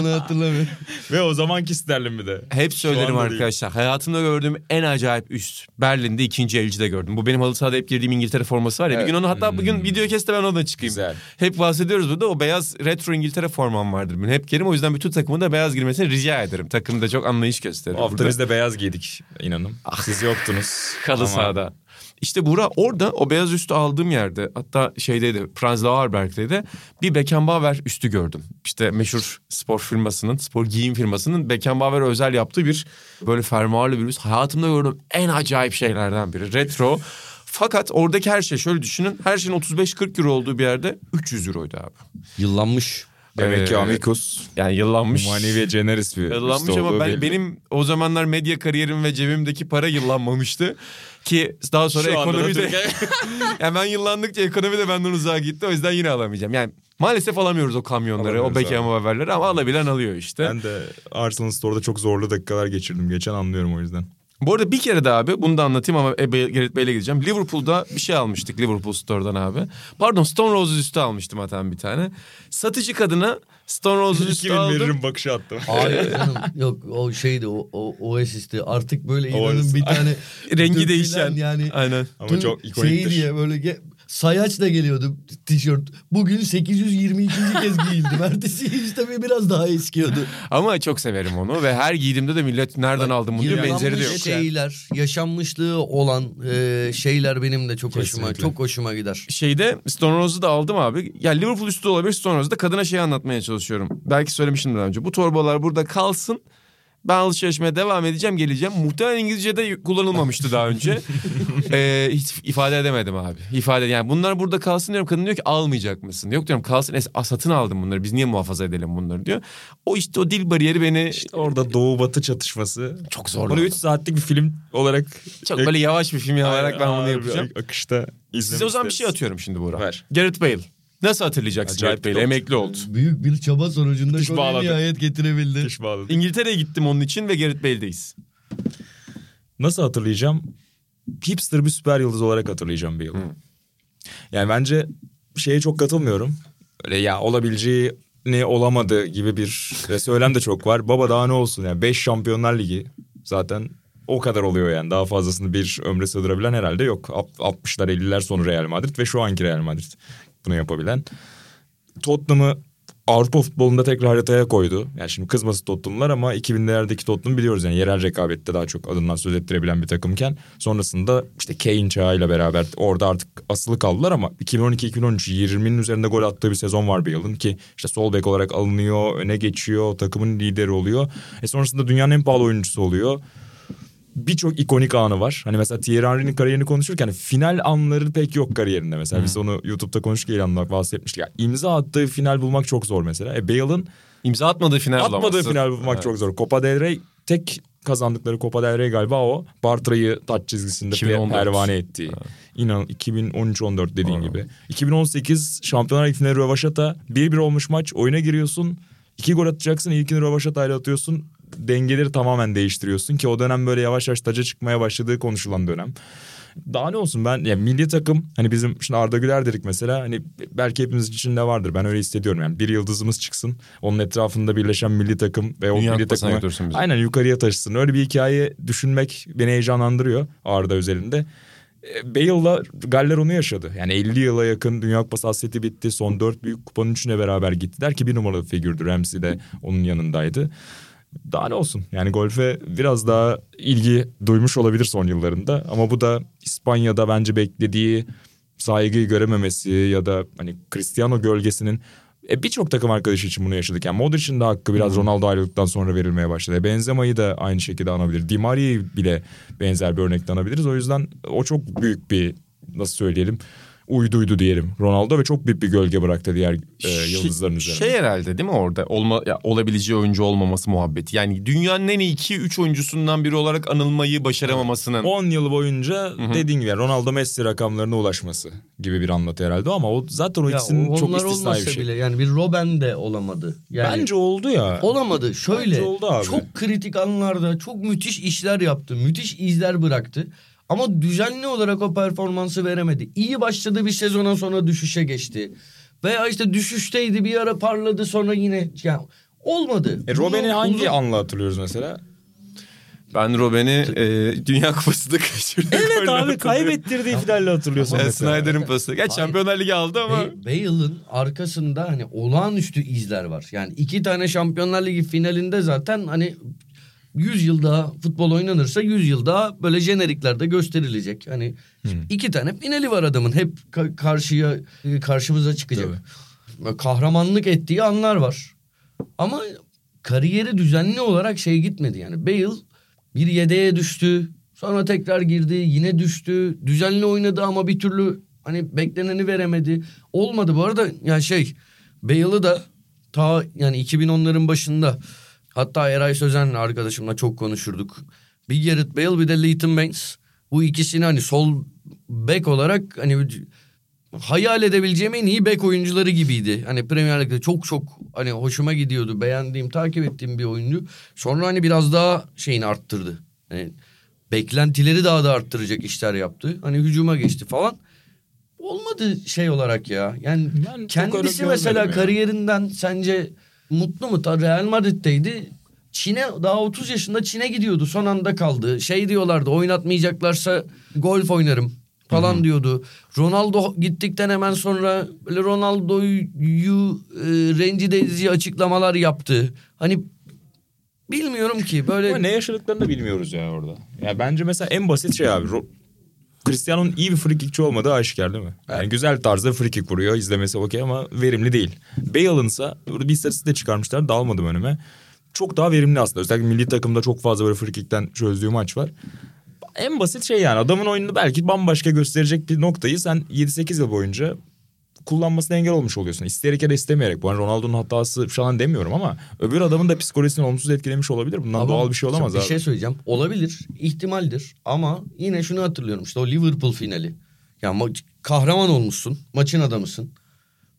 onu hatırlamıyorum. Ve o zamanki sterlin bir de. Hep söylerim anda değil. arkadaşlar. Hayatımda gördüğüm en acayip üst. Berlin'de ikinci elcide gördüm. Bu benim halı sahada hep girdiğim İngiltere forması var ya. Bir gün onu hatta bugün video keste ben ona çıkayım. Güzel. Hep bahsediyoruz burada. O beyaz retro İngiltere formam vardır. benim. hep giyerim. O yüzden bütün takımın da beyaz girmesini rica ederim. Takım da çok anlayış gösterir. Bu hafta burada. biz de beyaz giydik inanın. Siz yoktunuz. Kalı [LAUGHS] Ama sahada. İşte Buğra orada o beyaz üstü aldığım yerde hatta şeydeydi Franz Lauerberg'deydi bir Beckenbauer üstü gördüm. İşte meşhur spor firmasının spor giyim firmasının Beckenbauer'e özel yaptığı bir böyle fermuarlı bir üst. Hayatımda gördüğüm en acayip şeylerden biri. Retro. Fakat oradaki her şey şöyle düşünün her şeyin 35-40 euro olduğu bir yerde 300 euroydu abi. Yıllanmış. Demek ki Ee, Amicus Yani yıllanmış. Manevi ve generis bir Yıllanmış ama olduğu ben, belli. benim o zamanlar medya kariyerim ve cebimdeki para yıllanmamıştı. Ki daha sonra Şu ekonomide... Türkiye- [LAUGHS] yani ben yıllandıkça ekonomi de benden uzağa gitti. O yüzden yine alamayacağım. Yani maalesef alamıyoruz o kamyonları, Alamıyoruz o Beckenbauer'leri ama alabilen alıyor işte. Ben de Arsenal Store'da çok zorlu dakikalar geçirdim. Geçen anlıyorum o yüzden. Bu arada bir kere de abi bunu da anlatayım ama Ebe, Gerrit Bey'le gideceğim. Liverpool'da bir şey almıştık Liverpool Store'dan abi. Pardon Stone Roses üstü almıştım hatta bir tane. Satıcı kadına Stone Roses üstü 2000 aldım. veririm bakışı attım. Hayır [LAUGHS] canım yok o şeydi o, o Oasis'ti artık böyle inanın bir tane [LAUGHS] Rengi değişen. yani Aynen. Ama çok Şey ikoniktir. diye böyle sayaçla geliyordu tişört. Bugün 822. kez giyildim. [LAUGHS] Ertesi işte bir biraz daha eskiyordu. Ama çok severim onu ve her giydiğimde de millet nereden aldın bunu diyor benzeri de yok. şeyler, yaşanmışlığı olan e, şeyler benim de çok hoşuma Kesinlikle. çok hoşuma gider. şeyde Stone Rose'u da aldım abi. Ya Liverpool üstü olabilir Stone Rose'da kadına şey anlatmaya çalışıyorum. Belki söylemiştim daha önce. Bu torbalar burada kalsın Ben alışverişime devam edeceğim geleceğim. Muhtemelen İngilizce'de kullanılmamıştı daha önce. [LAUGHS] ee, hiç ifade edemedim abi. İfade yani bunlar burada kalsın diyorum. Kadın diyor ki almayacak mısın? Yok diyorum kalsın. Es- satın aldım bunları. Biz niye muhafaza edelim bunları diyor. O işte o dil bariyeri beni İşte orada doğu batı çatışması. çok zorladı. Bunu 3 saatlik bir film olarak Çok böyle yavaş bir film olarak ben bunu yapacağım. ak- Akışta izlemek Size o zaman bir şey atıyorum şimdi Buğra. Ver. Gareth Bale. Nasıl hatırlayacaksın Acayip Bale'i? pilot. Emekli oldu. Büyük bir çaba sonucunda Diş konuyu bağladı. nihayet getirebildi. Diş bağladı. İngiltere'ye gittim onun için ve Gareth Bale'deyiz. Nasıl hatırlayacağım? Hipster bir süper yıldız olarak hatırlayacağım Bale'ı. Yani bence şeye çok katılmıyorum. Öyle ya olabileceği ne olamadı gibi bir söylem de çok var. Baba daha ne olsun yani 5 Şampiyonlar Ligi zaten o kadar oluyor yani. Daha fazlasını bir ömre sığdırabilen herhalde yok. Alt- 60'lar 50'ler sonu Real Madrid ve şu anki Real Madrid bunu yapabilen. Tottenham'ı Avrupa futbolunda tekrar haritaya koydu. Yani şimdi kızması Tottenham'lar ama 2000'lerdeki Tottenham biliyoruz yani yerel rekabette daha çok adından söz ettirebilen bir takımken sonrasında işte Kane çağıyla beraber orada artık asılı kaldılar ama 2012-2013 20'nin üzerinde gol attığı bir sezon var Bale'ın ki işte sol bek olarak alınıyor, öne geçiyor, takımın lideri oluyor. E sonrasında dünyanın en pahalı oyuncusu oluyor birçok ikonik anı var. Hani mesela Thierry Henry'nin kariyerini konuşurken hani final anları pek yok kariyerinde mesela. Biz onu YouTube'da konuşurken ilanlar bahsetmiştik. Ya, imza attığı final bulmak çok zor mesela. E Bale'ın İmza atmadığı final atmadığı bulamazsın. final bulmak Evet. çok zor. Copa del Rey tek kazandıkları Copa del Rey galiba o. Bartra'yı taç çizgisinde 2014. pervane ettiği. İnan 2013-14 dediğin gibi. 2018 Şampiyonlar Ligi finali Rövaşata 1-1 olmuş maç. Oyuna giriyorsun. iki gol atacaksın. İlkini Rövaşata'yla atıyorsun. Dengeleri tamamen değiştiriyorsun ki o dönem böyle yavaş yavaş taca çıkmaya başladığı konuşulan dönem. Daha ne olsun ben yani milli takım hani bizim şimdi Arda Güler dedik mesela hani belki hepimiz için de vardır ben öyle hissediyorum yani bir yıldızımız çıksın onun etrafında birleşen milli takım ve o Dünya milli takımı aynen yukarıya taşısın öyle bir hikaye düşünmek beni heyecanlandırıyor Arda özelinde. E, Bale'la Galler onu yaşadı. Yani 50 yıla yakın Dünya Kupası hasreti bitti. Son dört büyük kupanın üçüne beraber gittiler ki bir numaralı figürdü. Ramsey de onun yanındaydı. Daha ne olsun yani golfe biraz daha ilgi duymuş olabilir son yıllarında. Ama bu da İspanya'da bence beklediği saygıyı görememesi ya da hani Cristiano gölgesinin e, birçok takım arkadaşı için bunu yaşadık. Yani Modric'in de hakkı biraz Ronaldo ayrıldıktan sonra verilmeye başladı. E, Benzema'yı da aynı şekilde anabilir. Di Maria'yı bile benzer bir örnekten anabiliriz. O yüzden o çok büyük bir nasıl söyleyelim uyduydu diyelim Ronaldo ve çok büyük bir gölge bıraktı diğer e, yıldızların üzerine. Şey herhalde değil mi orada olma ya, olabileceği oyuncu olmaması muhabbeti. Yani dünyanın en iyi 2-3 oyuncusundan biri olarak anılmayı başaramamasının. 10 yıl boyunca dediğin gibi Ronaldo Messi rakamlarına ulaşması gibi bir anlatı herhalde ama o zaten o Ya ikisinin çok onlar istisnai olmasa bir şey. bile yani bir Robben de olamadı. Yani Bence oldu ya. olamadı. Şöyle Bence oldu abi. çok kritik anlarda çok müthiş işler yaptı. Müthiş izler bıraktı. Ama düzenli olarak o performansı veremedi. İyi başladı bir sezona sonra düşüşe geçti. Veya işte düşüşteydi bir ara parladı sonra yine yani olmadı. E, Robben'i hangi uzun- anla hatırlıyoruz mesela? Ben Robben'i e, Dünya Kupası'nda [LAUGHS] kaçırdı. Evet abi kaybettirdiği finalle hatırlıyorsun mesela. Snyder'ın pası. Geç Şampiyonlar Ligi aldı ama. Ba- Bale'ın arkasında hani olağanüstü izler var. Yani iki tane Şampiyonlar Ligi finalinde zaten hani 100 yıl daha futbol oynanırsa 100 yıl daha böyle jeneriklerde gösterilecek. Hani iki tane finali var adamın. Hep ka- karşıya e, karşımıza çıkacak. Böyle Kahramanlık ettiği anlar var. Ama kariyeri düzenli olarak şey gitmedi yani. Bale bir yedeğe düştü. Sonra tekrar girdi. Yine düştü. Düzenli oynadı ama bir türlü hani bekleneni veremedi. Olmadı bu arada ya şey Bale'ı da ta yani 2010'ların başında hatta Eray Sözen'le arkadaşımla çok konuşurduk. Bir Gareth Bale bir de Leighton Baines. Bu ikisini hani sol bek olarak hani hayal edebileceğim en iyi bek oyuncuları gibiydi. Hani Premier Lig'de çok çok hani hoşuma gidiyordu. Beğendiğim, takip ettiğim bir oyuncu. Sonra hani biraz daha şeyini arttırdı. Hani beklentileri daha da arttıracak işler yaptı. Hani hücuma geçti falan. Olmadı şey olarak ya. Yani Ben kendisi mesela kariyerinden sence mutlu mu? Real Madrid'deydi. Çin'e daha 30 yaşında Çin'e gidiyordu. Son anda kaldı. Şey diyorlardı oynatmayacaklarsa golf oynarım falan diyordu. Ronaldo gittikten hemen sonra böyle Ronaldo'yu e, rencide edici açıklamalar yaptı. Hani bilmiyorum ki böyle Ama ne yaşadıklarını da bilmiyoruz ya orada. Ya bence mesela en basit şey abi. Cristiano'nun iyi bir frikikçi olmadığı aşikar değil mi? Yani güzel tarzda frikik vuruyor. izlemesi okey ama verimli değil. Bale'ınsa burada bir istatistik de çıkarmışlar. Dalmadım önüme. çok daha verimli aslında. Özellikle milli takımda çok fazla böyle frikikten çözdüğü maç var. En basit şey yani adamın oyununu belki bambaşka gösterecek bir noktayı sen 7-8 yıl boyunca kullanmasına engel olmuş oluyorsun. İsteyerek ya da istemeyerek. Bu an Ronaldo'nun hatası falan demiyorum ama öbür adamın da psikolojisini olumsuz etkilemiş olabilir. Bundan Ama doğal bir şey olamaz bir abi. şey söyleyeceğim. Olabilir, ihtimaldir ama yine şunu hatırlıyorum işte o Liverpool finali. Ya ma- kahraman olmuşsun, maçın adamısın.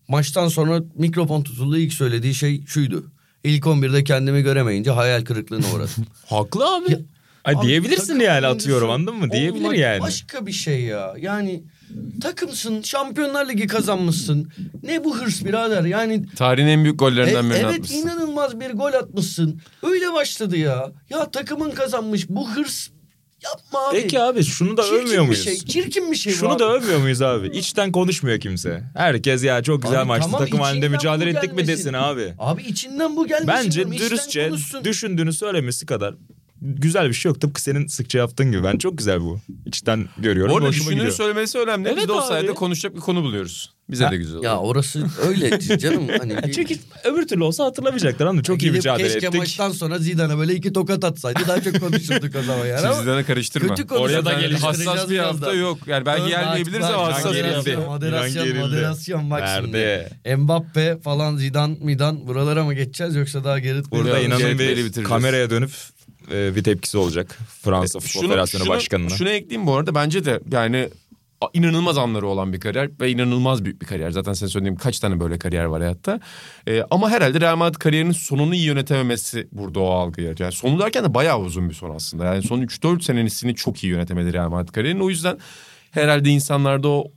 Maçtan sonra mikrofon tutuldu ilk söylediği şey şuydu. İlk 11'de kendimi göremeyince hayal kırıklığına uğradım. [LAUGHS] Haklı abi. Ay Abi diyebilirsin yani atıyorum anladın mı? Diyebilir yani. Başka bir şey ya. Yani takımsın, Şampiyonlar Ligi kazanmışsın. Ne bu hırs birader? Yani Tarihin en büyük e- gollerinden birini evet atmışsın. inanılmaz bir gol atmışsın. Öyle başladı ya. Ya takımın kazanmış. Bu hırs yapma abi. Peki abi şunu da Çirkin övmüyor bir muyuz? Şey, çirkin bir şey bu Şunu abi. da övmüyor muyuz abi? İçten konuşmuyor kimse. Herkes ya çok güzel Abi maçtı tamam, takım halinde mücadele ettik mi desin abi. Abi içinden bu gelmesin. Bence içten dürüstçe düşündüğünü söylemesi kadar güzel bir şey yok. Tıpkı senin sıkça yaptığın gibi. Ben çok güzel bu. İçten görüyorum. Orada düşündüğünü söylemesi önemli. Biz Evet de o sayede konuşacak bir konu buluyoruz. Bize Ha, de güzel olur. Ya orası öyle [LAUGHS] canım. Hani Çünkü öbür türlü olsa hatırlamayacaklar anladın mı? Çok iyi mücadele keşke ettik. maçtan sonra Zidane'a böyle iki tokat atsaydı daha çok konuşurduk o zaman yani. ama Sizden karıştırma. Kötü. Oraya da geliştireceğiz hassas bir hafta da. yok. Yani belki bak, ama hassas bir hafta. Moderasyon, gerildi. moderasyon bak Nerede? şimdi. Mbappe falan Zidane, Midan buralara mı geçeceğiz yoksa daha Gerrit Burada inanın bir bitireceğiz. kameraya dönüp e, bir tepkisi olacak. Fransa Futbol Federasyonu Başkanı'na. Şunu ekleyeyim bu arada bence de yani inanılmaz anları olan bir kariyer ve inanılmaz büyük bir kariyer. Zaten sen söylediğim kaç tane böyle kariyer var hayatta. Ee, ama herhalde Real Madrid kariyerinin sonunu iyi yönetememesi burada o algı yaratıyor. Yani sonu derken de bayağı uzun bir son aslında. Yani son 3-4 senesini çok iyi yönetemedi Real Madrid kariyerinin. O yüzden herhalde insanlarda o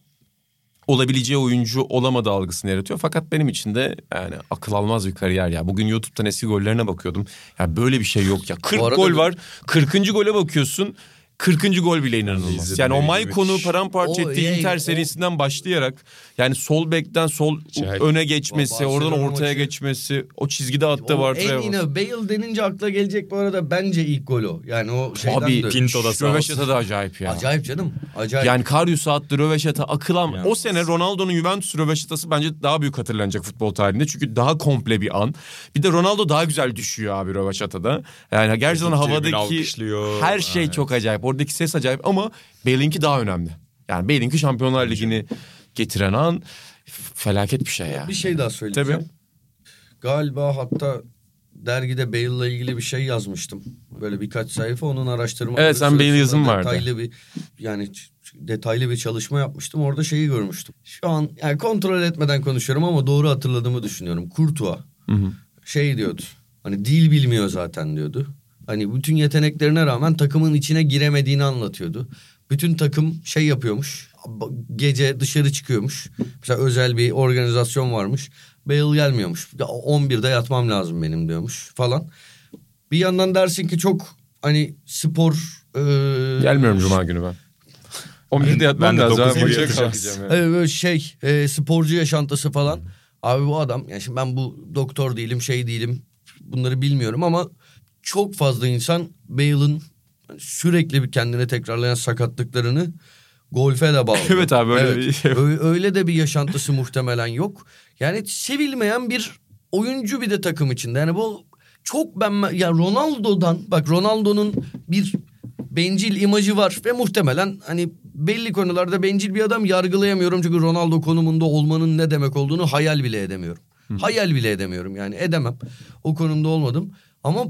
olabileceği oyuncu olamadı algısını yaratıyor. Fakat benim için de yani akıl almaz bir kariyer ya. Bugün YouTube'dan eski gollerine bakıyordum. Ya böyle bir şey yok ya. 40 arada gol var. 40. gole bakıyorsun. 40. gol bile inanılmaz. İzledim, Yani o Luiz. paramparça O, ettiği Inter o- serisinden başlayarak yani sol bekten sol Acayip. öne geçmesi, O oradan ortaya maçı. geçmesi, o çizgide attı var. en yine Bale denince akla gelecek bu arada bence ilk gol o. Yani o şeyden Abi de- Pinto da sağ. Röveşata da acayip ya. Acayip canım. Acayip. Yani Karius'a attı röveşata akılan. Yalnız. O sene Ronaldo'nun Juventus röveşatası bence daha büyük hatırlanacak futbol tarihinde. Çünkü daha komple bir an. Bir de Ronaldo daha güzel düşüyor abi röveşatada. Yani gerçekten havadaki her şey Evet. çok acayip. Oradaki ses acayip ama Bale'inki daha önemli. Yani Bale'inki Şampiyonlar Ligi'ni getiren an felaket bir şey ya. bir şey daha söyleyeceğim. Tabii. Galiba hatta dergide Bale'la ilgili bir şey yazmıştım. Böyle birkaç sayfa onun araştırma. Evet, sen Bale yazın vardı. Detaylı bir yani detaylı bir çalışma yapmıştım. Orada şeyi görmüştüm. Şu an yani kontrol etmeden konuşuyorum ama doğru hatırladığımı düşünüyorum. Kurtuğa şey diyordu. Hani dil bilmiyor zaten diyordu. Hani bütün yeteneklerine rağmen takımın içine giremediğini anlatıyordu. Bütün takım şey yapıyormuş. Gece dışarı çıkıyormuş. Mesela özel bir organizasyon varmış. Bale gelmiyormuş. Ya 11'de yatmam lazım benim diyormuş falan. Bir yandan dersin ki çok hani spor... e, Gelmiyorum Cuma günü ben. 11'de yatmam Ben de lazım. dokuz Ben gibi maça yatacağım. yani. Şey e, sporcu yaşantısı falan. Abi bu adam yani şimdi ben bu doktor değilim şey değilim bunları bilmiyorum ama çok fazla insan Bale'ın sürekli bir kendine tekrarlayan sakatlıklarını golfe de bağlıyor. [LAUGHS] Evet abi, öyle bir şey öyle de bir yaşantısı muhtemelen yok. Yani sevilmeyen bir oyuncu bir de takım içinde. Yani bu çok ben ya Ronaldo'dan bak Ronaldo'nun bir bencil imajı var ve muhtemelen hani belli konularda bencil bir adam yargılayamıyorum çünkü Ronaldo konumunda olmanın ne demek olduğunu hayal bile edemiyorum. Hayal bile edemiyorum yani edemem. O konumda olmadım ama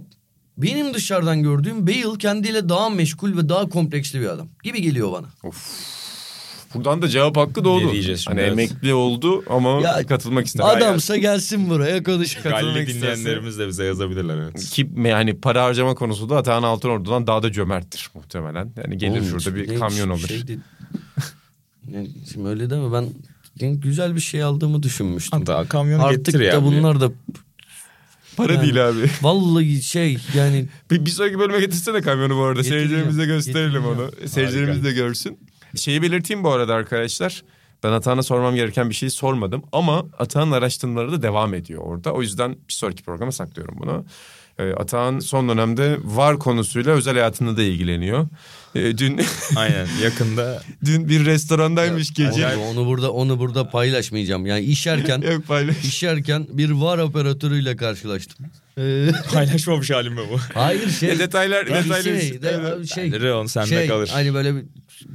benim dışarıdan gördüğüm Bale kendiyle daha meşgul ve daha kompleksli bir adam gibi geliyor bana. Buradan da cevap hakkı doğdu. Ne diyeceğiz şimdi, Hani evet. emekli oldu ama Ya, katılmak ister. Adamsa gelsin buraya konuş. Galli dinleyenlerimiz de bize yazabilirler evet. Ki yani para harcama konusunda Atahan Altınordu'dan daha da cömerttir muhtemelen. Yani gelir Oğlum, şurada bir kamyon alır. şey de- Yani şimdi öyle deme ben yani güzel bir şey aldığımı düşünmüştüm. Hatta kamyonu Artık getir ya. da bunlar da Para Yani- değil abi. [LAUGHS] vallahi şey yani Bir, bir sonraki bölüme getirsene kamyonu bu arada. Seyircilerimize gösterelim onu. Seyircilerimiz de görsün. Şeyi belirteyim bu arada arkadaşlar. Ben Atahan'a sormam gereken bir şey sormadım. Ama Atahan'ın araştırmaları da devam ediyor orada. O yüzden bir sonraki programa saklıyorum bunu. E, Atahan son dönemde var konusuyla özel hayatında da ilgileniyor. E, dün [LAUGHS] Aynen yakında dün bir restorandaymış gece. Onu, onu burada onu burada paylaşmayacağım. Yani işerken [LAUGHS] Yok paylaş. işerken bir var operatörüyle karşılaştım. Ee, [LAUGHS] paylaşmamış halim mi bu? hayır şey. E, detaylar Yani detaylar. şey, de- şey, Reon sende şey, kalır. Hani böyle bir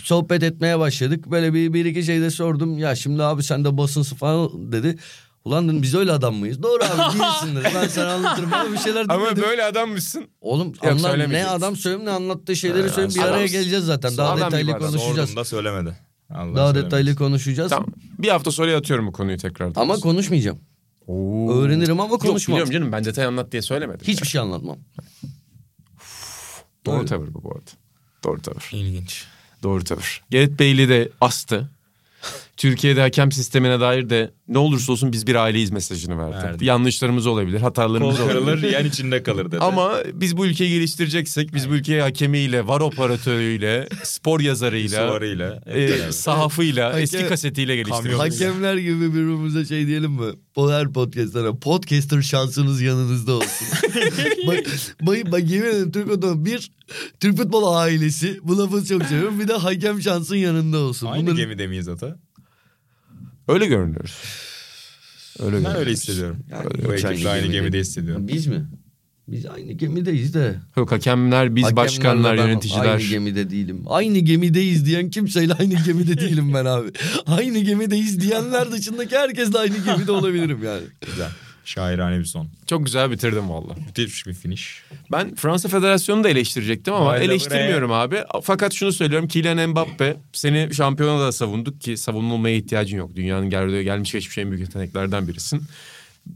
sohbet etmeye başladık. Böyle bir, bir iki şey de sordum. Ya şimdi abi sen de basınsın falan dedi. Ulan dedim biz öyle adam mıyız? Doğru abi [LAUGHS] değilsin dedi. Ben sana anlatırım ama bir şeyler Ama demedim. böyle adammışsın. Oğlum anlar, ne söylemeyeceksin. adam söyleyeyim ne anlattığı şeyleri Ha, söyleyeyim. Bir araya adamsın. geleceğiz zaten. Daha Adam detaylı gibi adam. konuşacağız. Sordum da söylemedi. Allah Daha söylemedi. detaylı konuşacağız. Tamam. Bir hafta sonra atıyorum bu konuyu tekrardan. Ama konuşmayacağım. Öğrenirim ama Yok konuşmam. biliyorum canım ben detay anlat diye söylemedim. Hiçbir şey anlatmam. Doğru tavır bu bu arada. Doğru tavır. İlginç. Doğru tavır. Gerrit Bey'li de astı. Türkiye'de hakem sistemine dair de ne olursa olsun biz bir aileyiz mesajını verdi. Verdi. Yanlışlarımız olabilir, Kol hatalarımız olabilir. kırılır yan içinde kalır dedi. Ama biz bu ülkeyi geliştireceksek biz bu ülkeyi hakemiyle, var operatörüyle, spor yazarıyla, Suvarıyla. e, sahafıyla, Hakem- eski kasetiyle geliştireceğiz. Hakemler gibi birbirimize şey diyelim mi? Her podcastlara podcaster şansınız yanınızda olsun. [LAUGHS] bak, bak, bak yemin ederim Türk futbolu bir Türk futbol ailesi bu lafı çok seviyorum. Bir de hakem şansın yanında olsun. Aynı Bunların- gemide miyiz ata? Öyle görünüyoruz. Öyle Ben görünüyoruz. öyle hissediyorum. Yani Bu ekiple aynı gemide- hissediyorum. Biz mi? Biz aynı gemideyiz de. Yok hakemler, biz Hakemlerle başkanlar, yöneticiler. Aynı gemide değilim. Aynı gemideyiz diyen kimseyle aynı gemide değilim ben abi. Aynı gemideyiz diyenler dışındaki herkesle aynı gemide olabilirim yani. Güzel. Şairane bir son. Çok güzel bitirdim valla. Müthiş bir finish. Ben Fransa Federasyonu'nu da eleştirecektim ama Haydi eleştirmiyorum abi. Fakat şunu söylüyorum. Kylian Mbappe seni şampiyona da savunduk ki savunulmaya ihtiyacın yok. Dünyanın geldiği gelmiş geçmiş en büyük yeteneklerden birisin.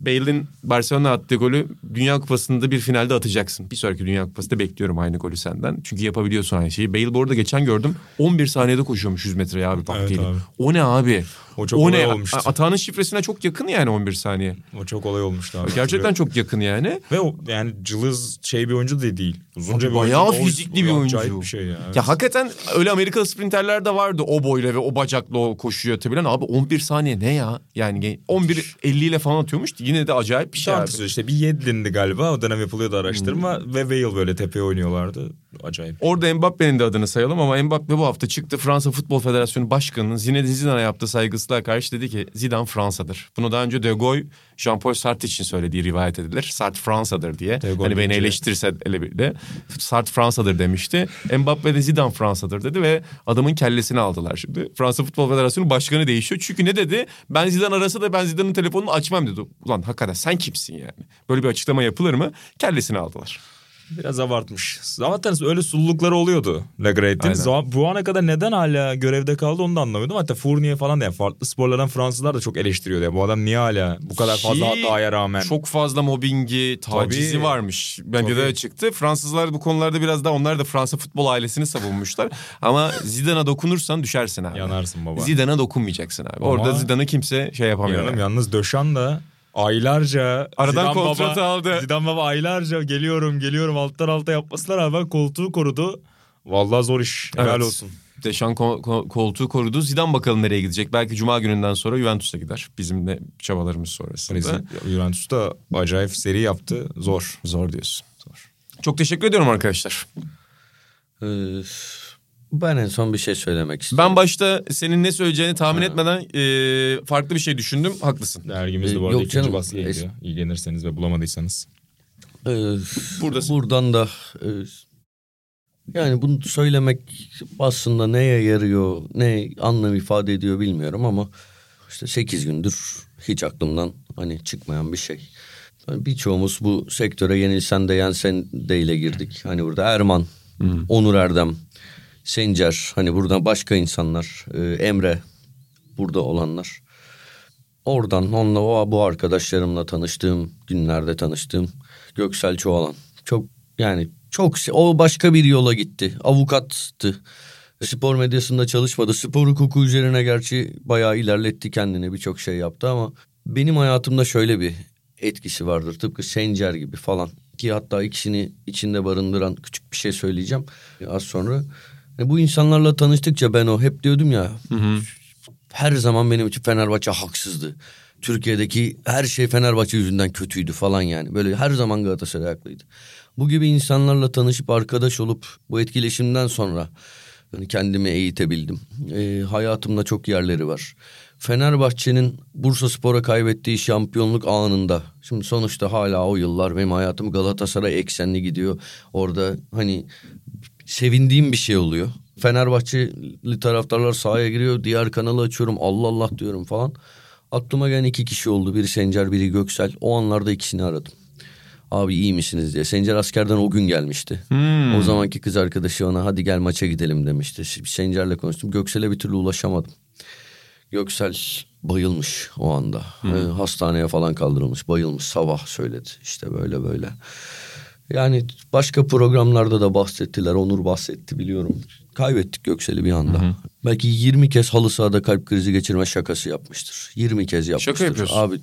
Bale'in Barcelona attığı golü Dünya Kupası'nda bir finalde atacaksın. Bir sonraki Dünya Kupası'nda bekliyorum aynı golü senden. Çünkü yapabiliyorsun aynı şeyi. Bale bu arada geçen gördüm 11 saniyede koşuyormuş 100 metreye abi vaktiyle. abi. O ne abi? O çok o olay ne? olmuştu. Atağının şifresine çok yakın yani 11 saniye. O çok olay olmuştu abi. Gerçekten çok yakın yani. Ve o yani cılız şey bir oyuncu da değil. Uzunca bir Bayağı oyuncu. O- fizikli bir oyuncu. Bir şey ya. Ya hakikaten öyle Amerikalı sprinterler de vardı o boyla ve o bacakla o koşuyu atabilen. Abi 11 saniye ne ya? Yani 11 50 ile falan atıyormuş. Yine de acayip bir şey abi. İşte bir Yedlin'di galiba o dönem yapılıyordu araştırma Hmm. ve Wale böyle tepeye oynuyorlardı. Acayip. Orada Mbappe'nin de adını sayalım ama Mbappe bu hafta çıktı Fransa Futbol Federasyonu Başkanı'nın Zinedine Zidane'a yaptığı saygısızlığa karşı dedi ki Zidane Fransa'dır. Bunu daha önce De Gaulle Jean-Paul Sartre için söylediği rivayet edilir. Sartre Fransa'dır diye. De hani beni eleştirirse ele bile Sartre Fransa'dır demişti. Mbappe de Zidane Fransa'dır dedi ve adamın kellesini aldılar şimdi. Fransa Futbol Federasyonu başkanı değişiyor. Çünkü ne dedi? Ben Zidane arasa da ben Zidane'ın telefonunu açmam dedi. Ulan hakikaten sen kimsin yani? Böyle bir açıklama yapılır mı? Kellesini aldılar. Biraz abartmış. Zaten öyle sullukları oluyordu Le Great'in. Aynen. Za- Bu ana kadar neden hala görevde kaldı onu da anlamıyordum. Hatta Fournier falan da yani farklı sporlardan Fransızlar da çok eleştiriyordu. Ya. Bu adam niye hala bu kadar fazla hataya rağmen. Çok fazla mobbingi, tacizi Tabii. varmış. Bence Tabii. de çıktı. Fransızlar bu konularda biraz daha onlar da Fransa futbol ailesini savunmuşlar. Ama Zidane'a dokunursan düşersin abi. Yanarsın baba. Zidane'a dokunmayacaksın abi. Ama- Orada Zidane'ı kimse şey yapamıyor. Yani. yalnız Döşan da aylarca Aradan Zidane kontratı baba, aldı. Zidane baba aylarca geliyorum geliyorum alttan alta yapmasına rağmen koltuğu korudu. Vallahi zor iş. Helal Evet. olsun. Deşan ko- ko- koltuğu korudu. Zidane bakalım nereye gidecek. Belki Cuma gününden sonra Juventus'a gider. Bizim de çabalarımız sonrasında. Brezilya- Juventus da acayip seri yaptı. Zor. Zor diyorsun. Zor. Çok teşekkür ediyorum arkadaşlar. Ee, ben en son bir şey söylemek istiyorum. Ben başta senin ne söyleyeceğini tahmin etmeden e, farklı bir şey düşündüm. Haklısın. Dergimiz de bu arada yok ikinci Es- gidiyor. İlgilenirseniz ve bulamadıysanız. Ee, Buradasın. Buradan da e, yani bunu söylemek aslında neye yarıyor, ne anlam ifade ediyor bilmiyorum ama işte 8 gündür hiç aklımdan hani çıkmayan bir şey. Yani birçoğumuz bu sektöre yenilsen de yensen de ile girdik. Hani burada Erman, Onur Erdem, Sencer, hani burada başka insanlar, e, Emre, burada olanlar. Oradan onunla o bu arkadaşlarımla tanıştığım günlerde tanıştığım Göksel Çoğalan. Çok yani çok o başka bir yola gitti. Avukattı. Spor medyasında çalışmadı. Spor hukuku üzerine gerçi bayağı ilerletti kendini birçok şey yaptı ama benim hayatımda şöyle bir etkisi vardır. Tıpkı Sencer gibi falan. Ki hatta ikisini içinde barındıran küçük bir şey söyleyeceğim az sonra. E, bu insanlarla tanıştıkça ben o hep diyordum ya her zaman benim için Fenerbahçe haksızdı. Türkiye'deki her şey Fenerbahçe yüzünden kötüydü falan yani. Böyle her zaman Galatasaray haklıydı. Bu gibi insanlarla tanışıp arkadaş olup bu etkileşimden sonra yani kendimi eğitebildim. Ee, hayatımda çok yerleri var. Fenerbahçe'nin Bursa Spor'a kaybettiği şampiyonluk anında. Şimdi sonuçta hala o yıllar benim hayatım Galatasaray eksenli gidiyor. Orada hani sevindiğim bir şey oluyor. Fenerbahçeli taraftarlar sahaya giriyor. Diğer kanalı açıyorum. Allah Allah diyorum falan. Aklıma gelen iki kişi oldu. Biri Sencer, biri Göksel. O anlarda ikisini aradım. Abi iyi misiniz diye. Sencer askerden o gün gelmişti. O zamanki kız arkadaşı ona hadi gel maça gidelim demişti. Sencer'le konuştum. Göksel'e bir türlü ulaşamadım. Göksel bayılmış o anda. Ee, hastaneye falan kaldırılmış. Bayılmış sabah söyledi. İşte böyle böyle. Yani başka programlarda da bahsettiler. Onur bahsetti biliyorum. Kaybettik Göksel'i bir anda. Belki 20 kez halı sahada kalp krizi geçirme şakası yapmıştır. 20 kez yapmıştır. yapıyorsun. Abi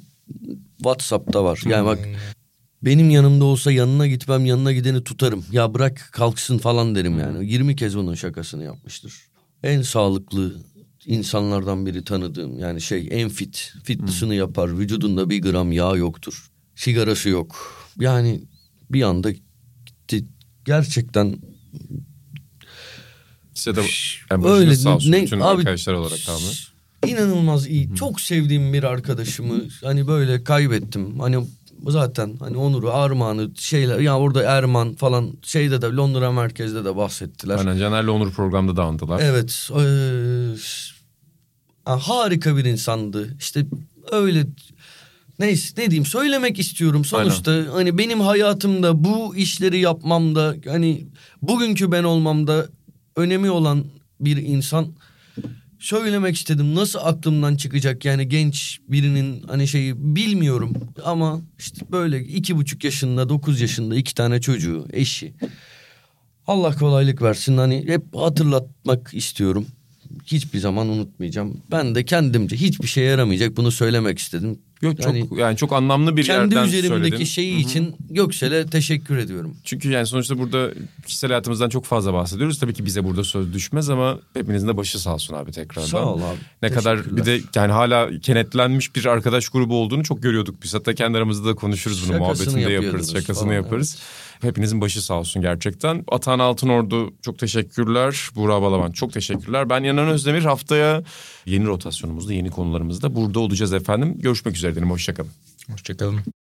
WhatsApp'ta var. Yani bak benim yanımda olsa yanına gitmem yanına gideni tutarım. Ya bırak kalksın falan derim yani. 20 kez bunun şakasını yapmıştır. En sağlıklı insanlardan biri tanıdığım yani şey en fit. Fitness'ını yapar. Vücudunda bir gram yağ yoktur. Sigarası yok. Yani bir anda gitti. Gerçekten Size de başınız Öyle, sağ olsun. ne- Bütün abi- arkadaşlar olarak abi. inanılmaz iyi. Çok sevdiğim bir arkadaşımı hani böyle kaybettim. Hani zaten hani Onur'u, Armağan'ı şeyler ya orada Erman falan şeyde de Londra merkezde de bahsettiler. Aynen Caner'le Onur programda da andılar. Evet. ha, harika bir insandı. İşte öyle neyse ne diyeyim söylemek istiyorum. Sonuçta hani benim hayatımda bu işleri yapmamda hani bugünkü ben olmamda önemi olan bir insan söylemek istedim. Nasıl aklımdan çıkacak yani genç birinin hani şeyi bilmiyorum ama işte böyle iki buçuk yaşında dokuz yaşında iki tane çocuğu eşi. Allah kolaylık versin hani hep hatırlatmak istiyorum. Hiçbir zaman unutmayacağım. Ben de kendimce hiçbir şeye yaramayacak bunu söylemek istedim. Yok çok Yani çok anlamlı bir kendi yerden üzerimdeki söyledin. şeyi için Göksel'e teşekkür ediyorum. Çünkü yani sonuçta burada kişisel hayatımızdan çok fazla bahsediyoruz. Tabii ki bize burada söz düşmez ama hepinizin de başı sağ olsun abi tekrardan. Sağ ol abi. Ne kadar bir de yani hala kenetlenmiş bir arkadaş grubu olduğunu çok görüyorduk. Biz hatta kendi aramızda da konuşuruz bunu Şakasını muhabbetinde yaparız. Şakasını falan, yaparız. Hepinizin başı sağ olsun gerçekten. Atan Altınordu çok teşekkürler. Buğra Balaban çok teşekkürler. Ben Yanan Özdemir haftaya yeni rotasyonumuzda yeni konularımızda burada olacağız efendim. Görüşmek üzere diyelim. Hoşçakalın. Hoşçakalın.